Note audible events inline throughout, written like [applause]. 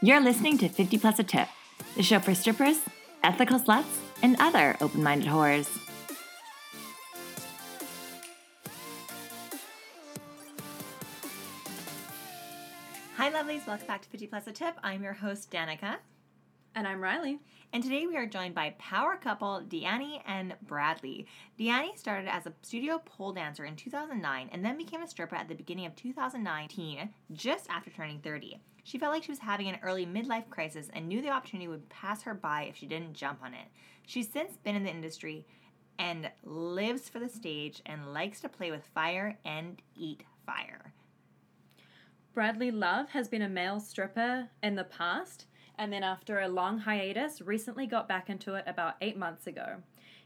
You're listening to 50 Plus a Tip, the show for strippers, ethical sluts, and other open minded whores. Hi, lovelies. Welcome back to 50 Plus a Tip. I'm your host, Danica. And I'm Riley. And today we are joined by power couple Dyani and Bradley. Dyani started as a studio pole dancer in 2009 and then became a stripper at the beginning of 2019, just after turning 30. She felt like she was having an early midlife crisis and knew the opportunity would pass her by if she didn't jump on it. She's since been in the industry and lives for the stage and likes to play with fire and eat fire. Bradley Love has been a male stripper in the past, and then after a long hiatus, recently got back into it about eight months ago.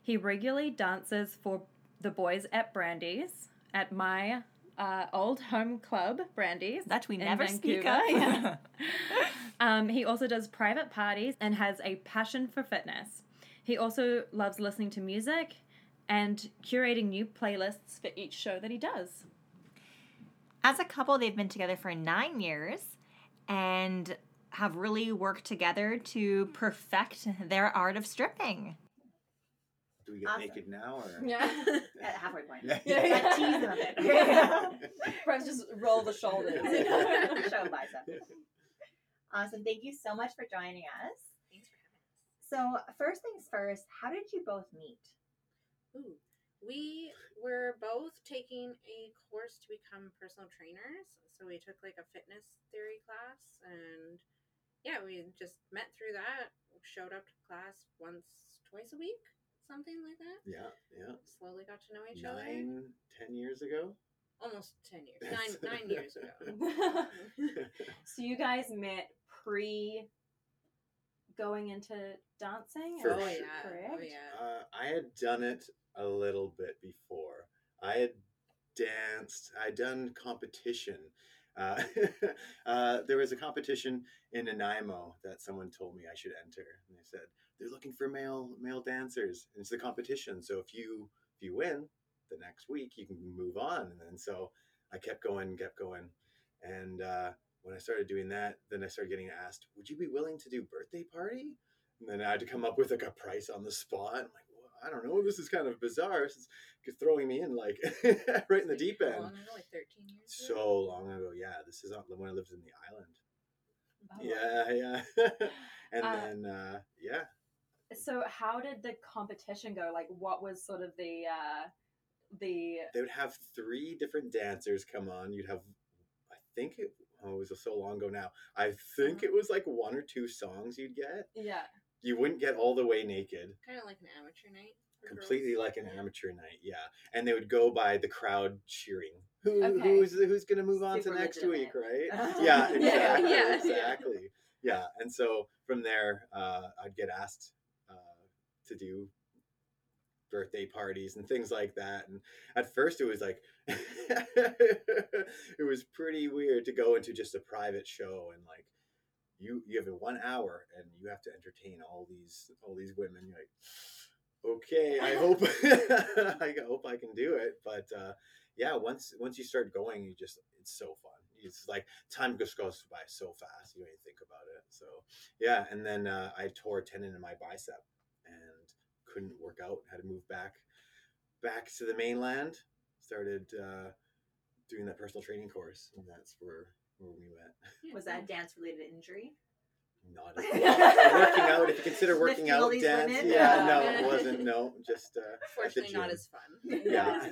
He regularly dances for the boys at Brandi's, at my uh, old home club, Brandi's. That we never speak of. [laughs] Vancouver. [laughs] um, he also does private parties and has a passion for fitness. He also loves listening to music and curating new playlists for each show that he does. As a couple, they've been together for nine years and have really worked together to perfect their art of stripping. Do we get Awesome. naked now or? Yeah. At [laughs] halfway point. [laughs] Yeah. Yeah. tease them a bit. Perhaps just roll the shoulders. [laughs] Show biceps. Awesome. Thank you so much for joining us. Thanks for having us. So, first things first, how did you both meet? Ooh, we were both taking a course to become personal trainers. So we took like a fitness theory class and yeah, we just met through that. Showed up to class once, twice a week, something like that. Yeah, yeah. Slowly got to know each other. Nine, ten years ago. Almost ten years. [laughs] Nine nine years ago. [laughs] so you guys met pre going into dancing? For oh sure. yeah. Correct? Oh yeah. Uh, I had done it a little bit before. I had danced. I'd done competition. Uh, [laughs] uh, there was a competition in Nanaimo that someone told me I should enter, and they said they're looking for male male dancers. And it's the competition, so if you if you win, the next week you can move on. And then so I kept going, kept going, and uh, when I started doing that, then I started getting asked, "Would you be willing to do birthday party?" And then I had to come up with like a price on the spot. I'm like, well, I don't know. This is kind of bizarre. It's it's throwing me in like [laughs] right in the deep end. long ago? Like thirteen years. ago? So long ago, yeah. This is when I lived in the island. Oh. Yeah, yeah. [laughs] and Uh, then uh, yeah, So how did the competition go? Like what was sort of the uh the they would have three different dancers come on. You'd have, I think it, oh, it was so long ago now. I think it was like one or two songs you'd get. yeah. You wouldn't get all the way naked. Kind of like an amateur night. completely girls. like an amateur night yeah and they would go by the crowd cheering Who, Okay. who's who's gonna move on Super to next legitimate. week right [laughs] yeah [laughs] Yeah, exactly yeah, yeah. exactly yeah and so from there uh, i'd get asked uh, to do birthday parties and things like that and at first it was like [laughs] it was pretty weird to go into just a private show and like you you have a one hour and you have to entertain all these all these women. You're like okay i hope [laughs] [laughs] i hope i can do it. But uh yeah once once you start going you just it's so fun. It's like time just goes by so fast. You don't even think about it. So yeah and then uh, i tore a tendon in my bicep and couldn't work out. Had to move back back to the mainland. Started uh doing that personal training course and that's where where we met Was so- that dance related injury? not [laughs] working out if you consider working out dance women? yeah Yeah. no it wasn't no just uh at Fortunately, not as fun. [laughs] Yeah.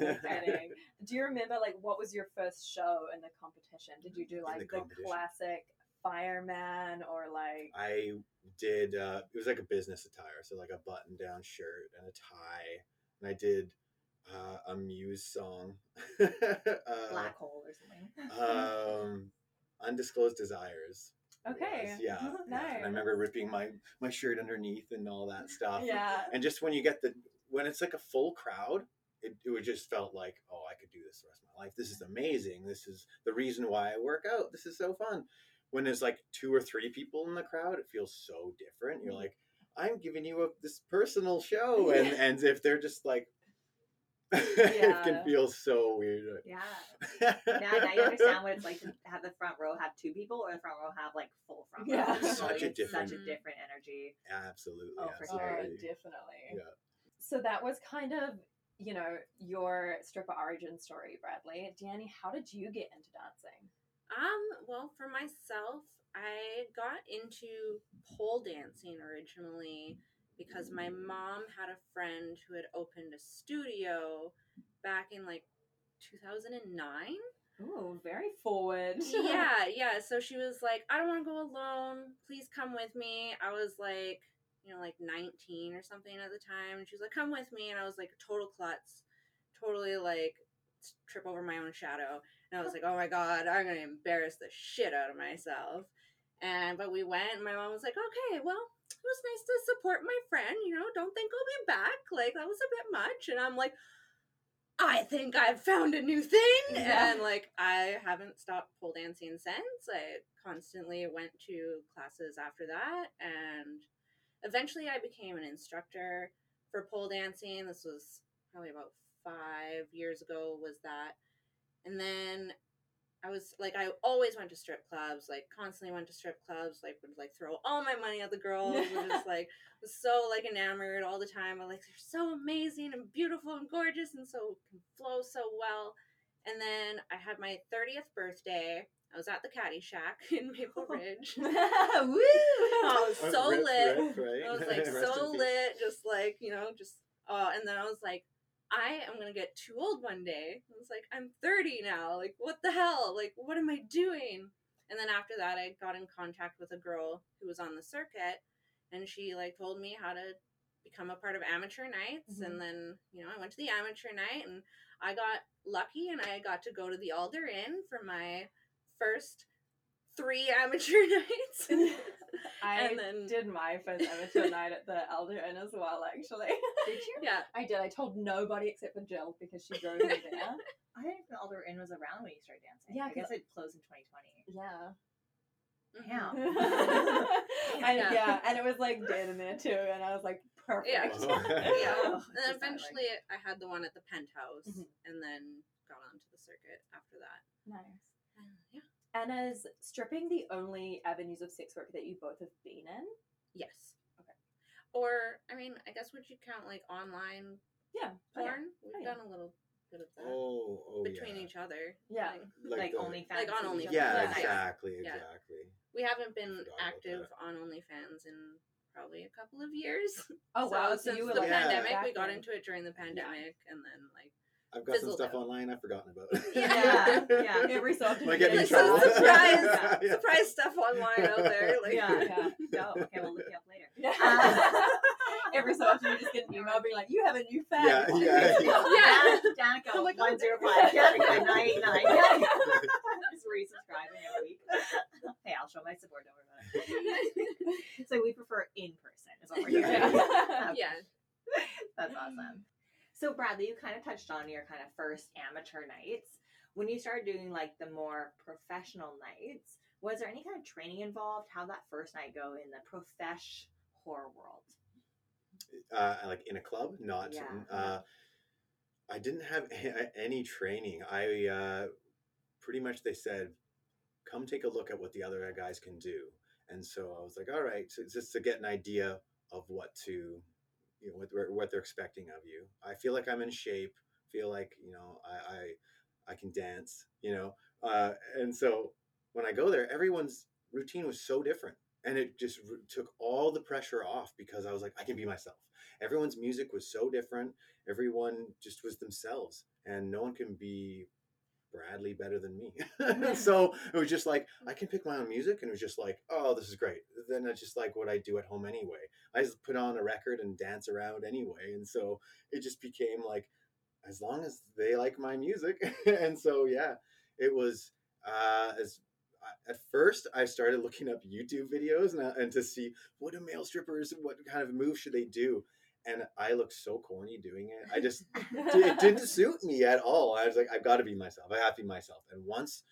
Do you remember like what was your first show in the competition? Did you do the like the, competition. classic fireman or like I did. Uh, it was like a business attire, so like a button-down shirt and a tie, and I did uh, a Muse song, [laughs] uh, Black hole or something. um, "Undisclosed Desires." Okay. was, yeah, [laughs] yeah. And I remember ripping my my shirt underneath and all that stuff. Yeah. And just when you get the when it's like a full crowd, it, it would just felt like, oh, I could do this the rest of my life. This is amazing. This is the reason why I work out. This is so fun. When there's like two or three people in the crowd, it feels so different. You're mm. like, I'm giving you a, this personal show, [laughs] and and if they're just like, [laughs] it can feel so weird. Yeah. [laughs] Now, now you understand what it's like to have the front row have two people or the front row have like full front row. Yeah. It's Such a different- such a different energy. absolutely, Oh, for Oh, sure. absolutely. definitely. Yeah. So that was kind of, you know, your stripper origin story, Bradley. Danny, how did you get into dancing? Um, well, for myself, I got into pole dancing originally because my mom had a friend who had opened a studio back in like 2009. Oh, very forward. [laughs] yeah, yeah. So she was like, I don't want to go alone. Please come with me. I was like, you know, like 19 or something at the time. And she was like, come with me. And I was like, total klutz, totally like trip over my own shadow. And I was like, oh my God, I'm going to embarrass the shit out of myself. And, but we went, and my mom was like, okay, well, it was nice to support my friend. You know, don't think I'll be back. Like, that was a bit much. And I'm like, I think I've found a new thing. Yeah. And like, I haven't stopped pole dancing since. I constantly went to classes after that. And eventually I became an instructor for pole dancing. This was probably about five years ago, was that. And then I was like, I always went to strip clubs, like constantly went to strip clubs, like would like throw all my money at the girls, and just [laughs] like was so like enamored all the time. I like they're so amazing and beautiful and gorgeous and so can flow so well. And then I had my 30th birthday. I was at the Caddy Shack [laughs] in Maple oh. Ridge. [laughs] Woo! Oh, I was so rip, lit. rip, right? I was like so lit, just like, you know, just oh and then I was like, I am gonna get too old one day. I was like, I'm 30 now. Like, what the hell? Like, what am I doing? And then after that I got in contact with a girl who was on the circuit and she like told me how to become a part of amateur nights Mhm. and then, you know, I went to the amateur night and I got lucky and I got to go to the Alder Inn for my first three amateur [laughs] nights. [laughs] I And then- did my first amateur [laughs] night at the Alder Inn as well, actually. Did you? yeah. I did. I told nobody except for Jill because she drove me there. I didn't know Alder Inn was around when you started dancing. Yeah, I guess 'cause- it closed in 2020. Yeah. Yeah. and, Yeah. yeah, and it was like dead in there too, and I was like, perfect. Yeah. Yeah. And then just that, like- eventually I had the one at the penthouse Mhm. and then got onto the circuit after that. Nice. And yeah. Is stripping the only avenues of sex work that you both have been in? Yes. Okay. Or I mean, I guess would you count like online Yeah. Oh, yeah. porn? Oh, We've Oh, yeah. done a little bit of that Oh, oh between yeah. each other. Yeah. Like, Like, the- OnlyFans. Like on and each OnlyFans. Yeah, Yeah. exactly, Yeah. exactly. we haven't been active that. on OnlyFans in probably a couple of years. Oh [laughs] So wow! So since you the like Yeah. pandemic, we got into it during the pandemic, and then like I've got some stuff out. online I've forgotten about. Yeah, [laughs] yeah. Every so often Might get me in get Some trouble. surprise, Yeah. surprise stuff online out there. Like, Yeah. [laughs] Yeah. Go. Okay, we'll look you up later. [laughs] Yeah. Um, every so often you just get an email being like, "You have a new fan." Yeah, yeah, yeah. Yeah. Danica, I'm like, oh, one zero five. Danica, nine eight nine. Just resubscribing every week. hey, I'll show my support. Don't worry about it. So we prefer in person. Is what we're hearing. Yeah. yeah. That's awesome. So Bradley, you kind of touched on your kind of first amateur nights. When you started doing like the more professional nights, was there any kind of training involved? How that first night go in the profesh horror world? uh, like in a club, not. Yeah. Uh, I didn't have [laughs] any training. I uh, pretty much they said, "Come take a look at what the other guys can do," and so I was like, "All right," so just to get an idea of what to, you know, what they're, what they're expecting of you. I feel like I'm in shape. Feel like you know I I, I can dance. You know, uh, and so when I go there, everyone's routine was so different and it just r- took all the pressure off because I was like, I can be myself. Everyone's music was so different. Everyone just was themselves, and no one can be Bradley better than me. [laughs] [laughs] so it was just like I can pick my own music, and it was just like, oh, this is great. Then it's just like what I do at home anyway. I just put on a record and dance around anyway, and so it just became like, as long as they like my music, [laughs] and so yeah, it was uh, as at first I started looking up YouTube videos and, uh, and to see what do male strippers, what kind of move should they do, and I looked so corny doing it. I just [laughs] it didn't suit me at all. I was like, I've got to be myself. I have to be myself. And once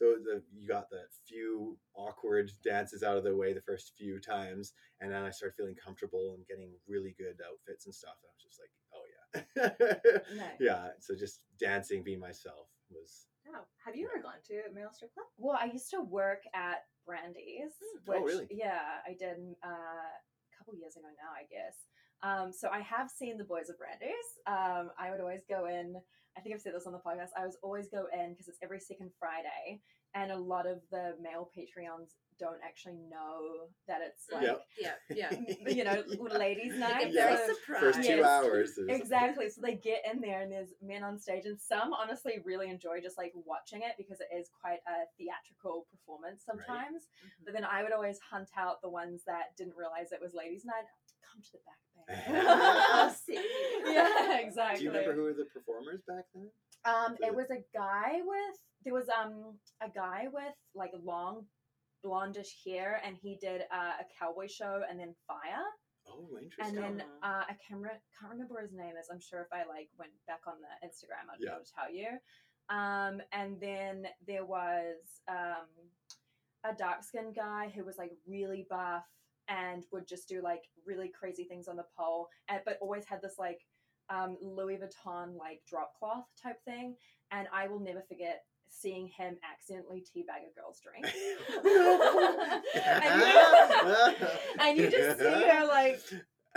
the, the you got the few awkward dances out of the way the first few times, and then I started feeling comfortable and getting really good outfits and stuff. I was just like, oh yeah, [laughs] yeah, so just dancing, being myself was. Oh, have you ever gone to a male strip club? Well, I used to work at Brandi's. Hmm. Which, Oh, really? Yeah, I did uh, a couple years ago now, I guess. Um, so I have seen the boys of Brandi's. Um, I would always go in. I think I've said this on the podcast. I was always go in because it's every second Friday, and a lot of the male Patreons don't actually know that it's like Yep. Yeah, yeah. [laughs] you know ladies' They night. get Yeah. very surprised. First two Yes. hours. there's- Exactly. So they get in there and there's men on stage, and some honestly really enjoy just like watching it because it is quite a theatrical performance sometimes. Mhm. But then I would always hunt out the ones that didn't realize it was ladies' night. Come to the back, Oh, [laughs] babe. [laughs] see. yeah, exactly. Do you remember who were the performers back then? Um, the- it was a guy with there was um a guy with like long blondish hair, and he did uh, a cowboy show and then fire. Oh, interesting. And then Oh. uh, I can't, re- can't remember his name is. I'm sure if I like went back on the Instagram, I'd be Yeah. able to tell you. Um, and then there was um, a dark skinned guy who was like really buff and would just do like really crazy things on the pole, and, but always had this like um, Louis Vuitton like drop cloth type thing. And I will never forget seeing him accidentally teabag a girl's drink. and, you, [laughs] and you just see her like [laughs]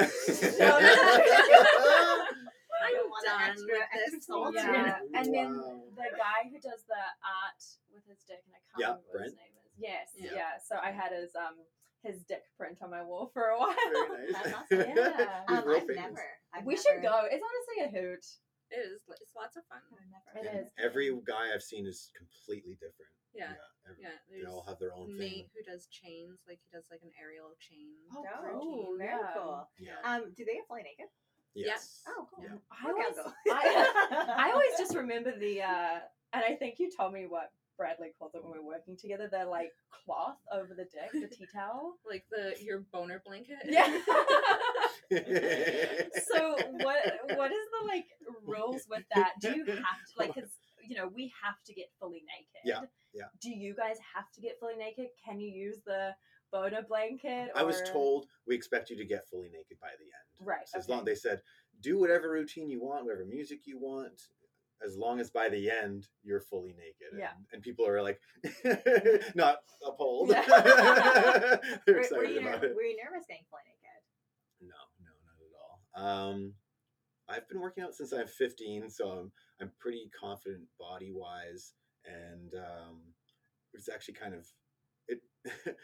I'm don't want done extra- with extra this. Yeah, and then the guy who does the art with his dick, and I can't Yeah, remember what his Brent. name is. Yes, Yeah. yeah. So I had his um his dick print on my wall for a while. Very [laughs] nice. [laughs] Awesome. Yeah. Um, I've famous. never. I've we never, should go. It's honestly a hoot. It is. It's lots of fun. Never. It And is. Every guy I've seen is completely different. Yeah. every- Yeah. They all have their own Nate thing. who does chains, like he does like an aerial chain. Oh, Dope. cool. Very yeah. cool. Yeah. Um, do they fly naked? Yes. Oh, cool. Yeah. I always, I, I always [laughs] just remember the, uh, and I think you told me what Bradley calls it when we're working together. They're like cloth over the dick, the tea towel. [laughs] Like the your boner blanket. Yeah. [laughs] so what what is the like rules with that? Do you have to like cuz you know, we have to get fully naked. Yeah, yeah. Do you guys have to get fully naked? Can you use the boner blanket? I was told we expect you to get fully naked by the end. Right. So as okay. long they said, do whatever routine you want, whatever music you want, as long as by the end you're fully naked. Yeah. And, and people are like, [laughs] not appalled. Yeah. [laughs] They're Were, were, excited you about it. were you nervous getting fully naked? No, no, not at all. Um, I've been working out since I'm 15, so I'm I'm pretty confident body wise, and um, it's actually kind of it. [laughs]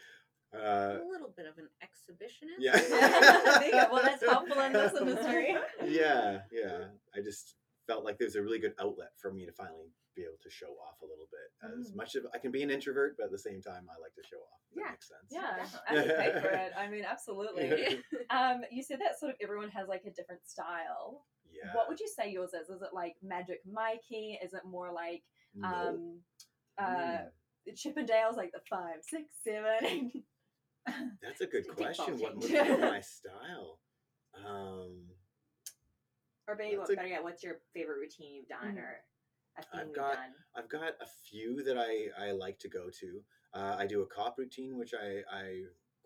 uh, A little bit of an exhibitionist. yeah. There you go. Well, that's helpful in this industry. yeah, yeah. I just felt like there's a really good outlet for me to finally be able to show off a little bit. As Mm. much of I can be an introvert, but at the same time, I like to show off. If Yeah. That makes sense. Yeah, Definitely. I would pay for it. I mean, absolutely. [laughs] [laughs] Um, you said that sort of everyone has like a different style. Yeah. What would you say yours is? Is it like Magic Mikey? Is it more like No. um, uh, Mm. Chippendales, like the five, six, seven? [laughs] That's a good Deep question. What would be my style? Um, Or maybe what, a- better yet, what's your favorite routine you've done Mhm. or a thing I've you've got- done? I've got a few that I, I like to go to. Uh, I do a cop routine, which I, I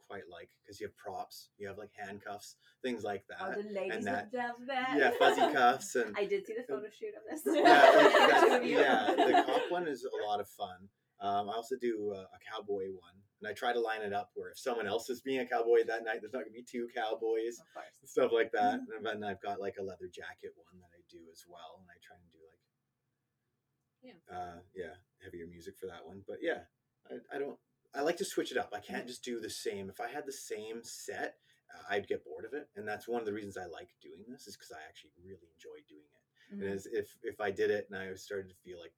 quite like because you have props, you have like handcuffs, things like oh, that. the ladies that- would love that. Yeah, fuzzy [laughs] cuffs and I did see the photo shoot of this. yeah, Yeah, it's- [laughs] two that- yeah, the cop one [laughs] is a lot of fun. Um, I also do a, a cowboy one, and I try to line it up where if someone else is being a cowboy that night, there's not going to be two cowboys, course. stuff like that. Mm-hmm. And then I've got like a leather jacket one that I do as well, and I try and do like Yeah. uh, yeah, heavier music for that one. But yeah, I, I don't. I like to switch it up. I can't just do the same. If I had the same set, uh, I'd get bored of it, and that's one of the reasons I like doing this is because I actually really enjoy doing it. Mhm. And as if if I did it and I started to feel like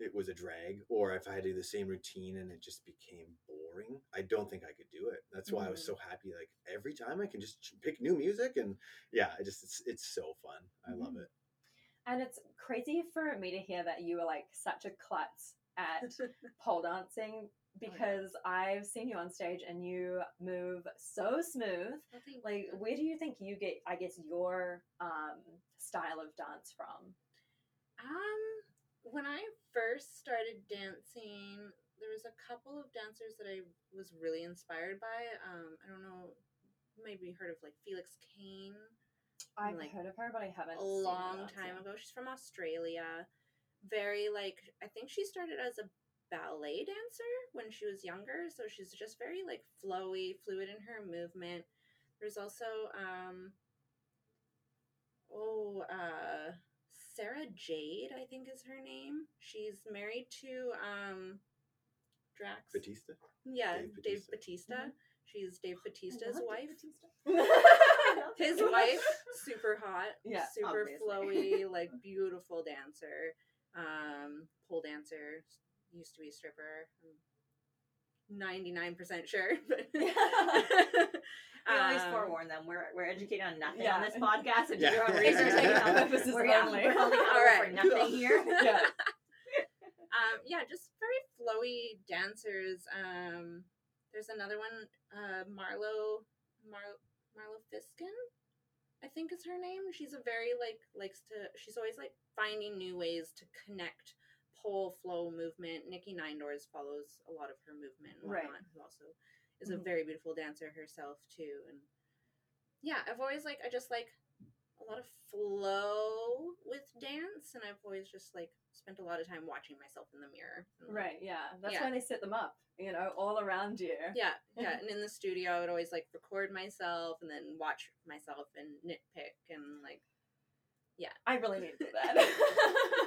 it was a drag, or if I had to do the same routine and it just became boring, I don't think I could do it. That's why I was so happy. Like every time I can just pick new music, and yeah, I just it's it's so fun. I love Mhm. it. And it's crazy for me to hear that you were like such a klutz at [laughs] pole dancing because I've seen you on stage and you move so smooth. I think Like, where do you think you get, I guess, your um, style of dance from? Um, when I first started dancing, there was a couple of dancers that I was really inspired by. Um, I don't know, maybe heard of like Felix Cane. I've like, heard of her, but I haven't. a long time ago. She's from Australia. Very like I think she started as a ballet dancer when she was younger, so she's just very like flowy, fluid in her movement. There's also um oh uh Sarah Jade, I think is her name. She's married to um Drax. Batista. Yeah, Dave Dave Bautista. Batista. Mhm. She's Dave I Batista's love wife. [laughs] [laughs] [laughs] Dave Bautista. His wife, super hot, Yeah, super obviously. flowy, like beautiful dancer, um, pole dancer. Used to be a stripper. Ninety nine percent sure, but We always Um, forewarn them. We're, we're educated on nothing Yeah. on this podcast. So do Yeah. your own For research. [laughs] educational purposes we're, yeah, only. we're holding [laughs] All accountable for nothing cool. here. [laughs] yeah. um, yeah, just very flowy dancers. Um, there's another one, uh, Marlo, Mar- Marlo Fisken, I think is her name. She's a very like likes to. She's always like finding new ways to connect pole flow movement. Nikki Nine Doors follows a lot of her movement and Right. Who also is a Mhm. very beautiful dancer herself too. And yeah, I've always like I just like a lot of flow with dance, and I've always just like spent a lot of time watching myself in the mirror. and, Right, yeah. That's Yeah. why they set them up, you know, all around you. Yeah, yeah. [laughs] And in the studio, I would always like record myself and then watch myself and nitpick and like, I really need to do that. [laughs]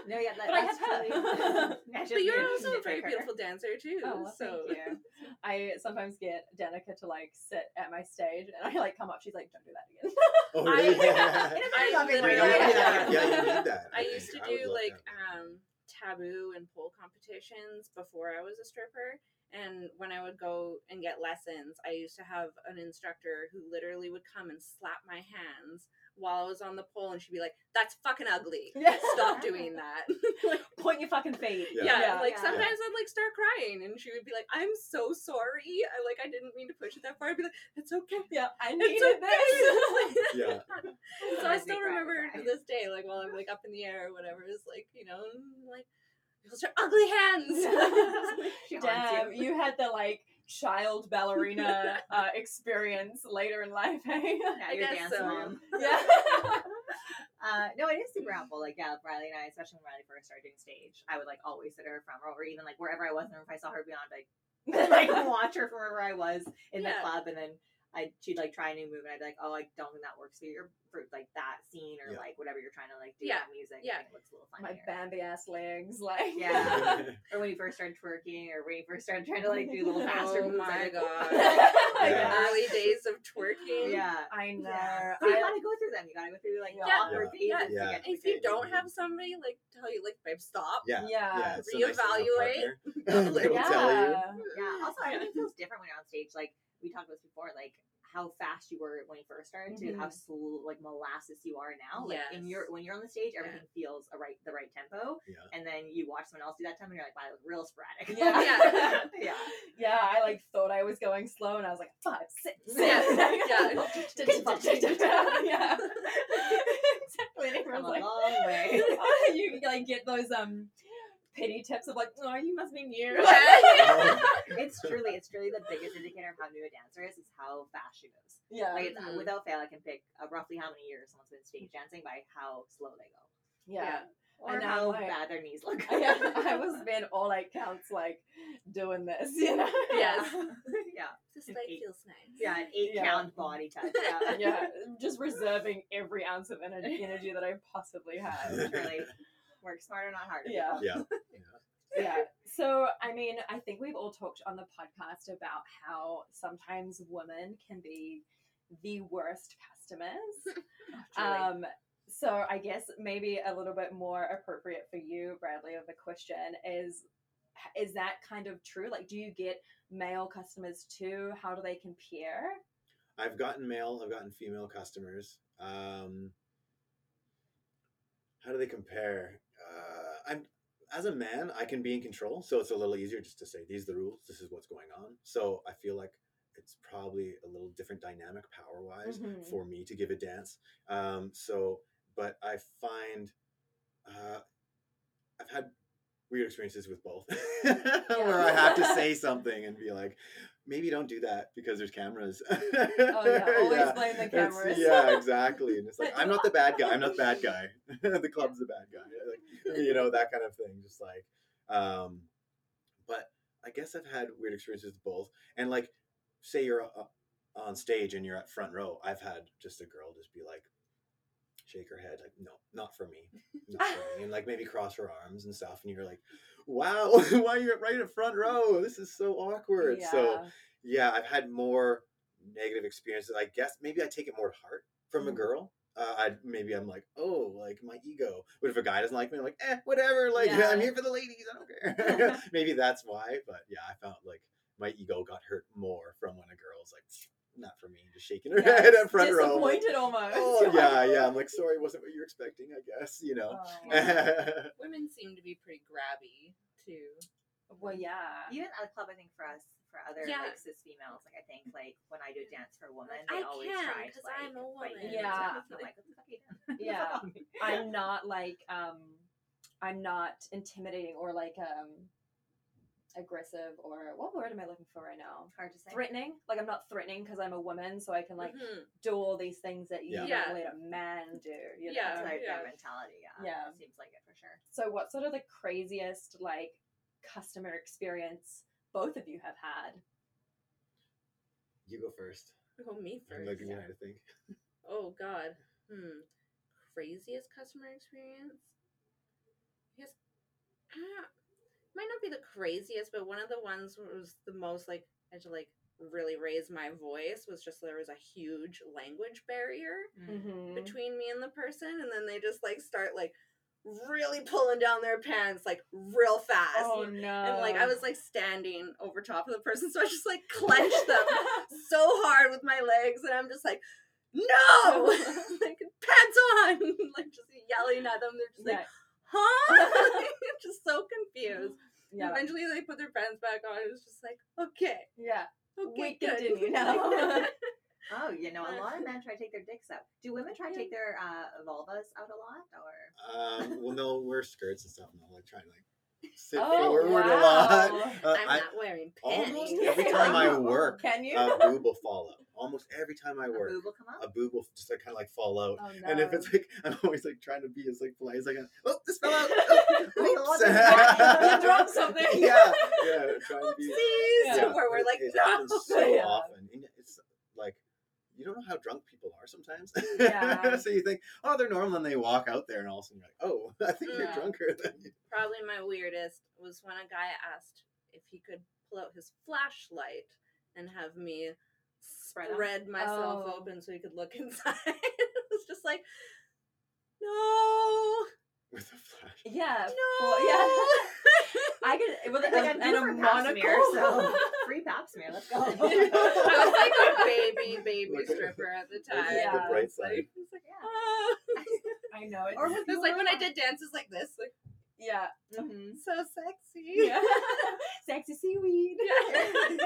No, yeah, that, But I that's have her. truly- [laughs] [laughs] but you're also a very nitpicker. beautiful dancer too. Oh, well, so thank you. I sometimes get Danica to like sit at my stage and I like come up, she's like, Don't do that again. Oh, I- really? In a very I loving way. literally- yeah, yeah. yeah, you need that. I think. used to do like um taboo and pole competitions before I was a stripper. And when I would go and get lessons, I used to have an instructor who literally would come and slap my hands while I was on the pole, and she'd be like, "That's fucking ugly. [laughs] Yeah. Stop doing that." [laughs] like, Point your fucking feet. Yeah. yeah, like Yeah. sometimes I'd like start crying, and she would be like, "I'm so sorry. I like I didn't mean to push it that far." I'd be like, "It's okay." Yeah, I It's needed this. Yeah. [laughs] so I still remember to this day, like while I'm like up in the air or whatever, is like you know, like those are ugly hands. She haunts Damn, you had the like child ballerina uh, [laughs] experience later in life, hey? Yeah, I your guess dance so. mom. [laughs] yeah. [laughs] Uh, no, it is super helpful. Like, yeah, Riley and I, especially when Riley first started doing stage, I would like always sit at her front row, or even like wherever I was, and if I saw her beyond, like, like watch her from wherever I was in the club, and then I she'd like try a new move, and I'd be like, oh, I don't think that works for your for like that scene or Yeah. like whatever you're trying to like do Yeah, with music. yeah. I it looks a little funny. My funnier. Bambi ass legs, [laughs] like Yeah. [laughs] or when you first started twerking, or when you first started trying to like do little [laughs] oh faster oh moves. my like, god, Yeah. early days of twerking. Yeah. I know. Yeah. But you I- gotta go through them. You gotta go through like Yeah. awkward Yeah. phases. to Yeah. get If you don't have somebody like tell you like, babe, stop. Yeah. Yeah. Yeah. it's so nice to have a Reevaluate. partner tell you. Yeah. Also, I think it feels different when you're on stage. Like we talked about this before, like how fast you were when you first started to how slow, like molasses you are now. Like in your when you're on the stage, Yeah. everything feels a right the right tempo, Yeah. and then you watch someone else do that tempo, and you're like, wow, that was real sporadic. Yeah. Yeah. [laughs] yeah. Yeah, I like thought I was going slow, and I was like five, six, Yeah, [laughs] yeah. [laughs] yeah. exactly. And everyone's a like, long way. you like get those um pity tips of like, oh, you must be new. [laughs] [laughs] it's truly, it's truly the biggest indicator of how new a dancer is, is how fast she moves. yeah, Like it's, Mhm. without fail, I can pick uh, roughly how many years someone's been stage dancing by how slow they go, yeah. or And how like- bad their knees look. yeah, I was [laughs] been all like counts like doing this, you know. Yes. yeah, This An leg eight- feels nice. yeah, an eight Yeah. count body touch. Yeah, yeah, just reserving every ounce of energy, energy that I possibly have. Really work smarter, not harder. Yeah. Yeah. Yeah. So, I mean, I think we've all talked on the podcast about how sometimes women can be the worst customers. [laughs] Um, so, I guess maybe a little bit more appropriate for you, Bradley, of the question is is that kind of true? Like, do you get male customers too? How do they compare? I've gotten male, I've gotten female customers. Um, how do they compare? Uh, I'm as a man, I can be in control, so it's a little easier just to say these are the rules. This is what's going on. So I feel like it's probably a little different dynamic power wise Mhm. for me to give a dance. Um, so, but I find uh, I've had weird experiences with both, [laughs] where I have to say [laughs] something and be like, maybe don't do that because there's cameras. [laughs] Oh yeah, always blame the It's- cameras. yeah, [laughs] exactly. And it's like I'm not the bad guy. I'm not the bad guy. [laughs] the club's the bad guy. Like, you know that kind of thing. Just like, um, but I guess I've had weird experiences with both. And like, say you're uh, on stage and you're at front row. I've had just a girl just be like, shake her head like, no, not for me, not for me, and like maybe cross her arms and stuff. And you're like, wow, [laughs] why are you're right in front row? This is so awkward. So yeah, I've had more negative experiences. I guess maybe I take it more to heart from a Mhm. girl. Uh, I maybe I'm like, oh, like my ego. But if a guy doesn't like me, I'm like, eh, whatever. Like [laughs] Yeah. I'm here for the ladies. I don't care. [laughs] maybe that's why. But yeah, I felt like my ego got hurt more from when a girl's like, not for me, just shaking her Yeah, head at front row. Disappointed almost. oh [laughs] yeah, yeah. I'm like, sorry, wasn't what you're expecting. I guess you know. Oh. [laughs] Women seem to be pretty grabby too. well, yeah. Even at a club, I think for us, for other Yeah. like cis females, like I think like when I do dance for a woman, they I always can, try to 'cause like I'm a woman. Yeah. I'm like, what the fuck are you doing? [laughs] Yeah. I'm not like um I'm not intimidating or like um aggressive or what word am I looking for right now? hard to say. Threatening. Like I'm not threatening because I'm a woman, so I can like Mhm. do all these things that you Yeah. don't let a man do. You know? Yeah. That's like yeah. their mentality. Yeah, Yeah. It seems like it for sure. So what sort of the craziest like customer experience both of you have had? you go first. Oh, me I'm first. looking at to think. Oh God. Hmm. Craziest customer experience? I guess uh, might not be the craziest, but one of the ones was the most like I had to like really raise my voice was just there was a huge language barrier Mm-hmm. between me and the person, and then they just like start like really pulling down their pants like real fast. Oh no. And like I was like standing over top of the person, so I just like clenched them [laughs] so hard with my legs, and I'm just like, no, [laughs] [laughs] like pants on, like just yelling at them. They're just like, huh? Just so confused. yeah. yeah. Eventually, they put their pants back on. It was just like, okay, Yeah. okay, We good. continue now. [laughs] Oh, you know, a [laughs] lot of men try to take their dicks out. Do women try to take their uh, vulvas out a lot, or? Um, well, no, wear skirts and stuff, No, like trying to like sit Oh, forward a lot. Uh, I'm I, not wearing almost every [laughs] time I [laughs] work, Can you? a boob will fall out. Almost every time I work, a boob will come out. a boob will just like kind of like fall out. Oh, no. And if it's like, [laughs] I'm always like trying to be as like polite as I can. Oh, this fell out. Wait, Oh, oops. you dropped something. yeah, yeah, trying to be. Oopsies! Yeah. Where we're it- like, it no. happens so Yeah. often. And it's like you don't know how drunk people are sometimes. [laughs] Yeah. so you think, oh, they're normal, and they walk out there, and all of a sudden you're like, oh, [laughs] I think you're Yeah. drunker than you. Probably my weirdest was when a guy asked if he could pull out his flashlight and have me Spread spread, out. myself Oh. open so he could look [laughs] inside. it was just like, no, with a flash. Yeah. no. Well, yeah. [laughs] I could with Like, a, I'm and a for pap smear, monocle. so [laughs] free pap smear. Let's go. [laughs] I was like a baby, baby Look at- stripper at the look at time. the I bright side. I was like, Yeah. I know it. Or with It was like when I did dances like this, like yeah. Mm-hmm. so sexy. Yeah. Sexy seaweed. Yeah.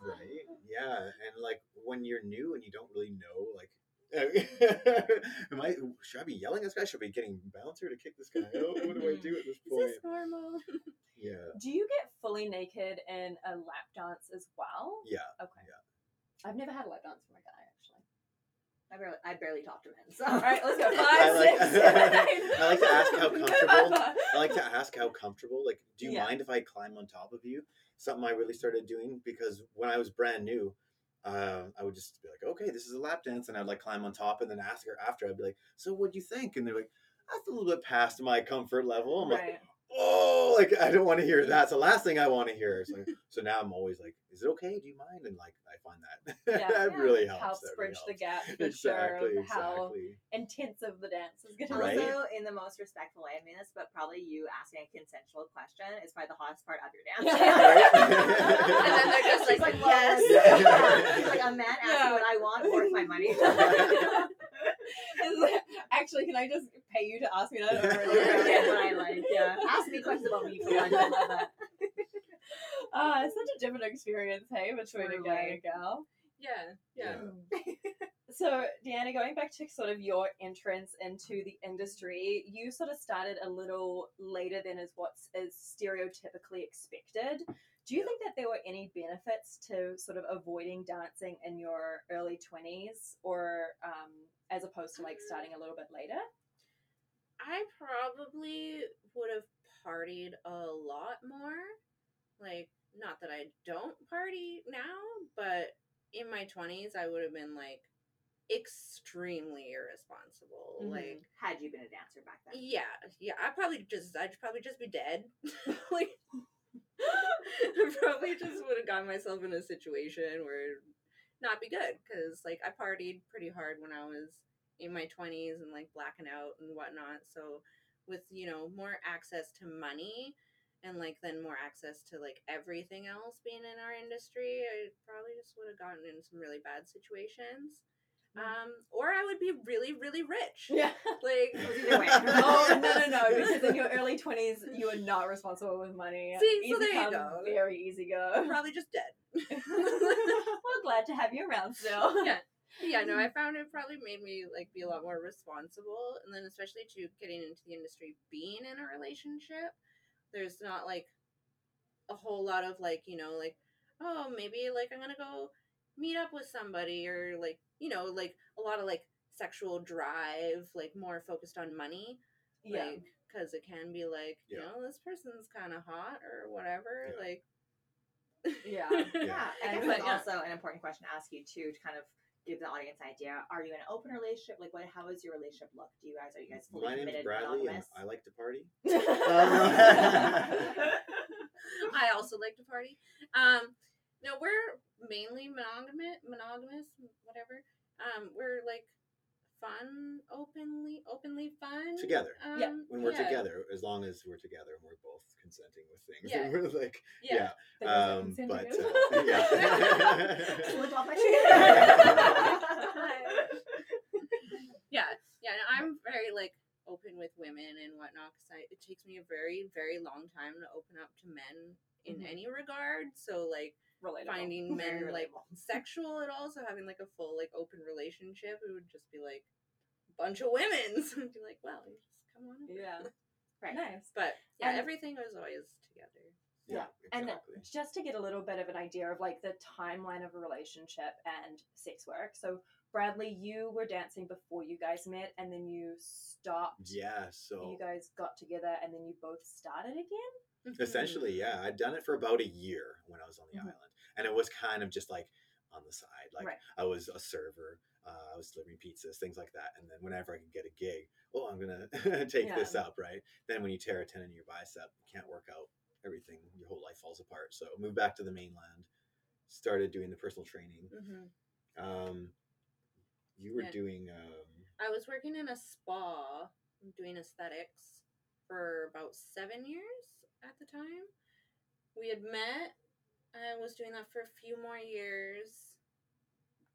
right yeah and like when you're new and you don't really know like [laughs] am i should i be yelling at this guy should i be getting bouncer to kick this guy out what do i [laughs] do at this point? Is point this normal? [laughs] yeah Do you get fully naked in a lap dance as well? yeah Okay. Yeah. I've never had a lap dance from a guy actually. I barely, I barely talk to men. So. All right, let's go. I Five, like- six, seven, eight. I like to ask how comfortable- I like to ask how comfortable. Like, do you Yeah. mind if I climb on top of you? Something I really started doing because when I was brand new, uh, I would just be like, "Okay, this is a lap dance," and I'd like climb on top, and then ask her after. I'd be like, "So, what do you think?" And they're like, "That's a little bit past my comfort level." I'm like, "Oh, like I don't want to hear that." So, last thing I want to hear like, so now I'm always like, "Is it okay? Do you mind?" And like, I find that [laughs] Yeah. that Yeah. really helps. Helps that bridge really the gap for Exactly, sure of how exactly. intensive the dance is gonna Right. be. Also, in the most respectful way, I mean this, but probably you asking a consensual question is probably the hottest part of your [laughs] dance. Yeah. And then they're just She's like, yes. yeah. It's like a man asking Yeah. what I want, worth my money. [laughs] It's like, Actually, can I just pay you to ask me that over and over Yeah, again? what I like. Yeah, ask me questions about me. For lunch. I love. Ah, it's such a different experience, hey, between a guy and a gal. Yeah, yeah. [laughs] So, Dyani, going back to sort of your entrance into the industry, you sort of started a little later than is what's stereotypically expected. Do you think that there were any benefits to sort of avoiding dancing in your early twenties, or um, as opposed to like starting a little bit later? I probably would have partied a lot more. Like, not that I don't party now, but in my 20s, I would have been like extremely irresponsible. Mhm. Like, Had you been a dancer back then? yeah, yeah, I'd probably just, I'd probably just be dead. [laughs] like, [laughs] I probably just would have gotten myself in a situation where it'd not be good because, like, I partied pretty hard when I was in my 20s and like blacking out and whatnot. So, with you know more access to money and like then more access to like everything else being in our industry, I probably just would have gotten in some really bad situations. Mm. Um, or I would be really, really rich. Yeah. Like [laughs] either oh no no no! [laughs] Because in your early twenties, you were not responsible with money. See, so easy there you go. very easy go. Probably just dead. [laughs] well, glad to have you around still. Yeah. yeah, no, I found it probably made me like be a lot more responsible, and then especially to getting into the industry, being in a relationship, there's not like a whole lot of like you know like oh maybe like I'm gonna go meet up with somebody or like you know like a lot of like sexual drive, like more focused on money, Yeah. like because it can be like you know this person's kind of hot or whatever, Yeah. like Yeah. [laughs] Yeah, I guess And- that's also an important question to ask you too, to kind of give the audience an idea. Are you in an open relationship? Like, what? How is your relationship look? Do you guys are you guys fully My name's committed, Bradley, and? I like to party. [laughs] I also like to party. Um, no, we're mainly monogamous, monogamous, whatever. Um, we're like fun, openly, openly fun Together. Um, Yeah, When we're yeah, together, as long as we're together and we're both consenting with things, Yeah. [laughs] we're like, Yeah. That goes um, but uh, yeah. [laughs] [laughs] Live off my yeah, yeah. no, I'm very like open with women and whatnot because it takes me a very, very long time to open up to men in Mhm. any regard. So like Relatable. [laughs] finding men like [laughs] sexual at all, so having like a full like open relationship, it would just be like a bunch of women. [laughs] So it'd be like, well, you just come on. over. Yeah. Right. Nice. But yeah, And- everything was always together. yeah, And exactly. just to get a little bit of an idea of like the timeline of a relationship and sex work. So Bradley, you were dancing before you guys met, and then you stopped. yeah, so You guys got together, and then you both started again. Mm-hmm. essentially, yeah, I'd done it for about a year when I was on the Mhm. island, and it was kind of just like on the side. Like Right. I was a server, uh, I was delivering pizzas, things like that, and then whenever I could get a gig, oh, I'm gonna [laughs] take this up, right? Then when you tear a tendon in your bicep, it can't work out. Everything, your whole life falls apart. So moved back to the mainland, started doing the personal training. hmm Um, you were Yeah. doing um, I was working in a spa doing aesthetics for about seven years at the time. We had met. I was doing that for a few more years,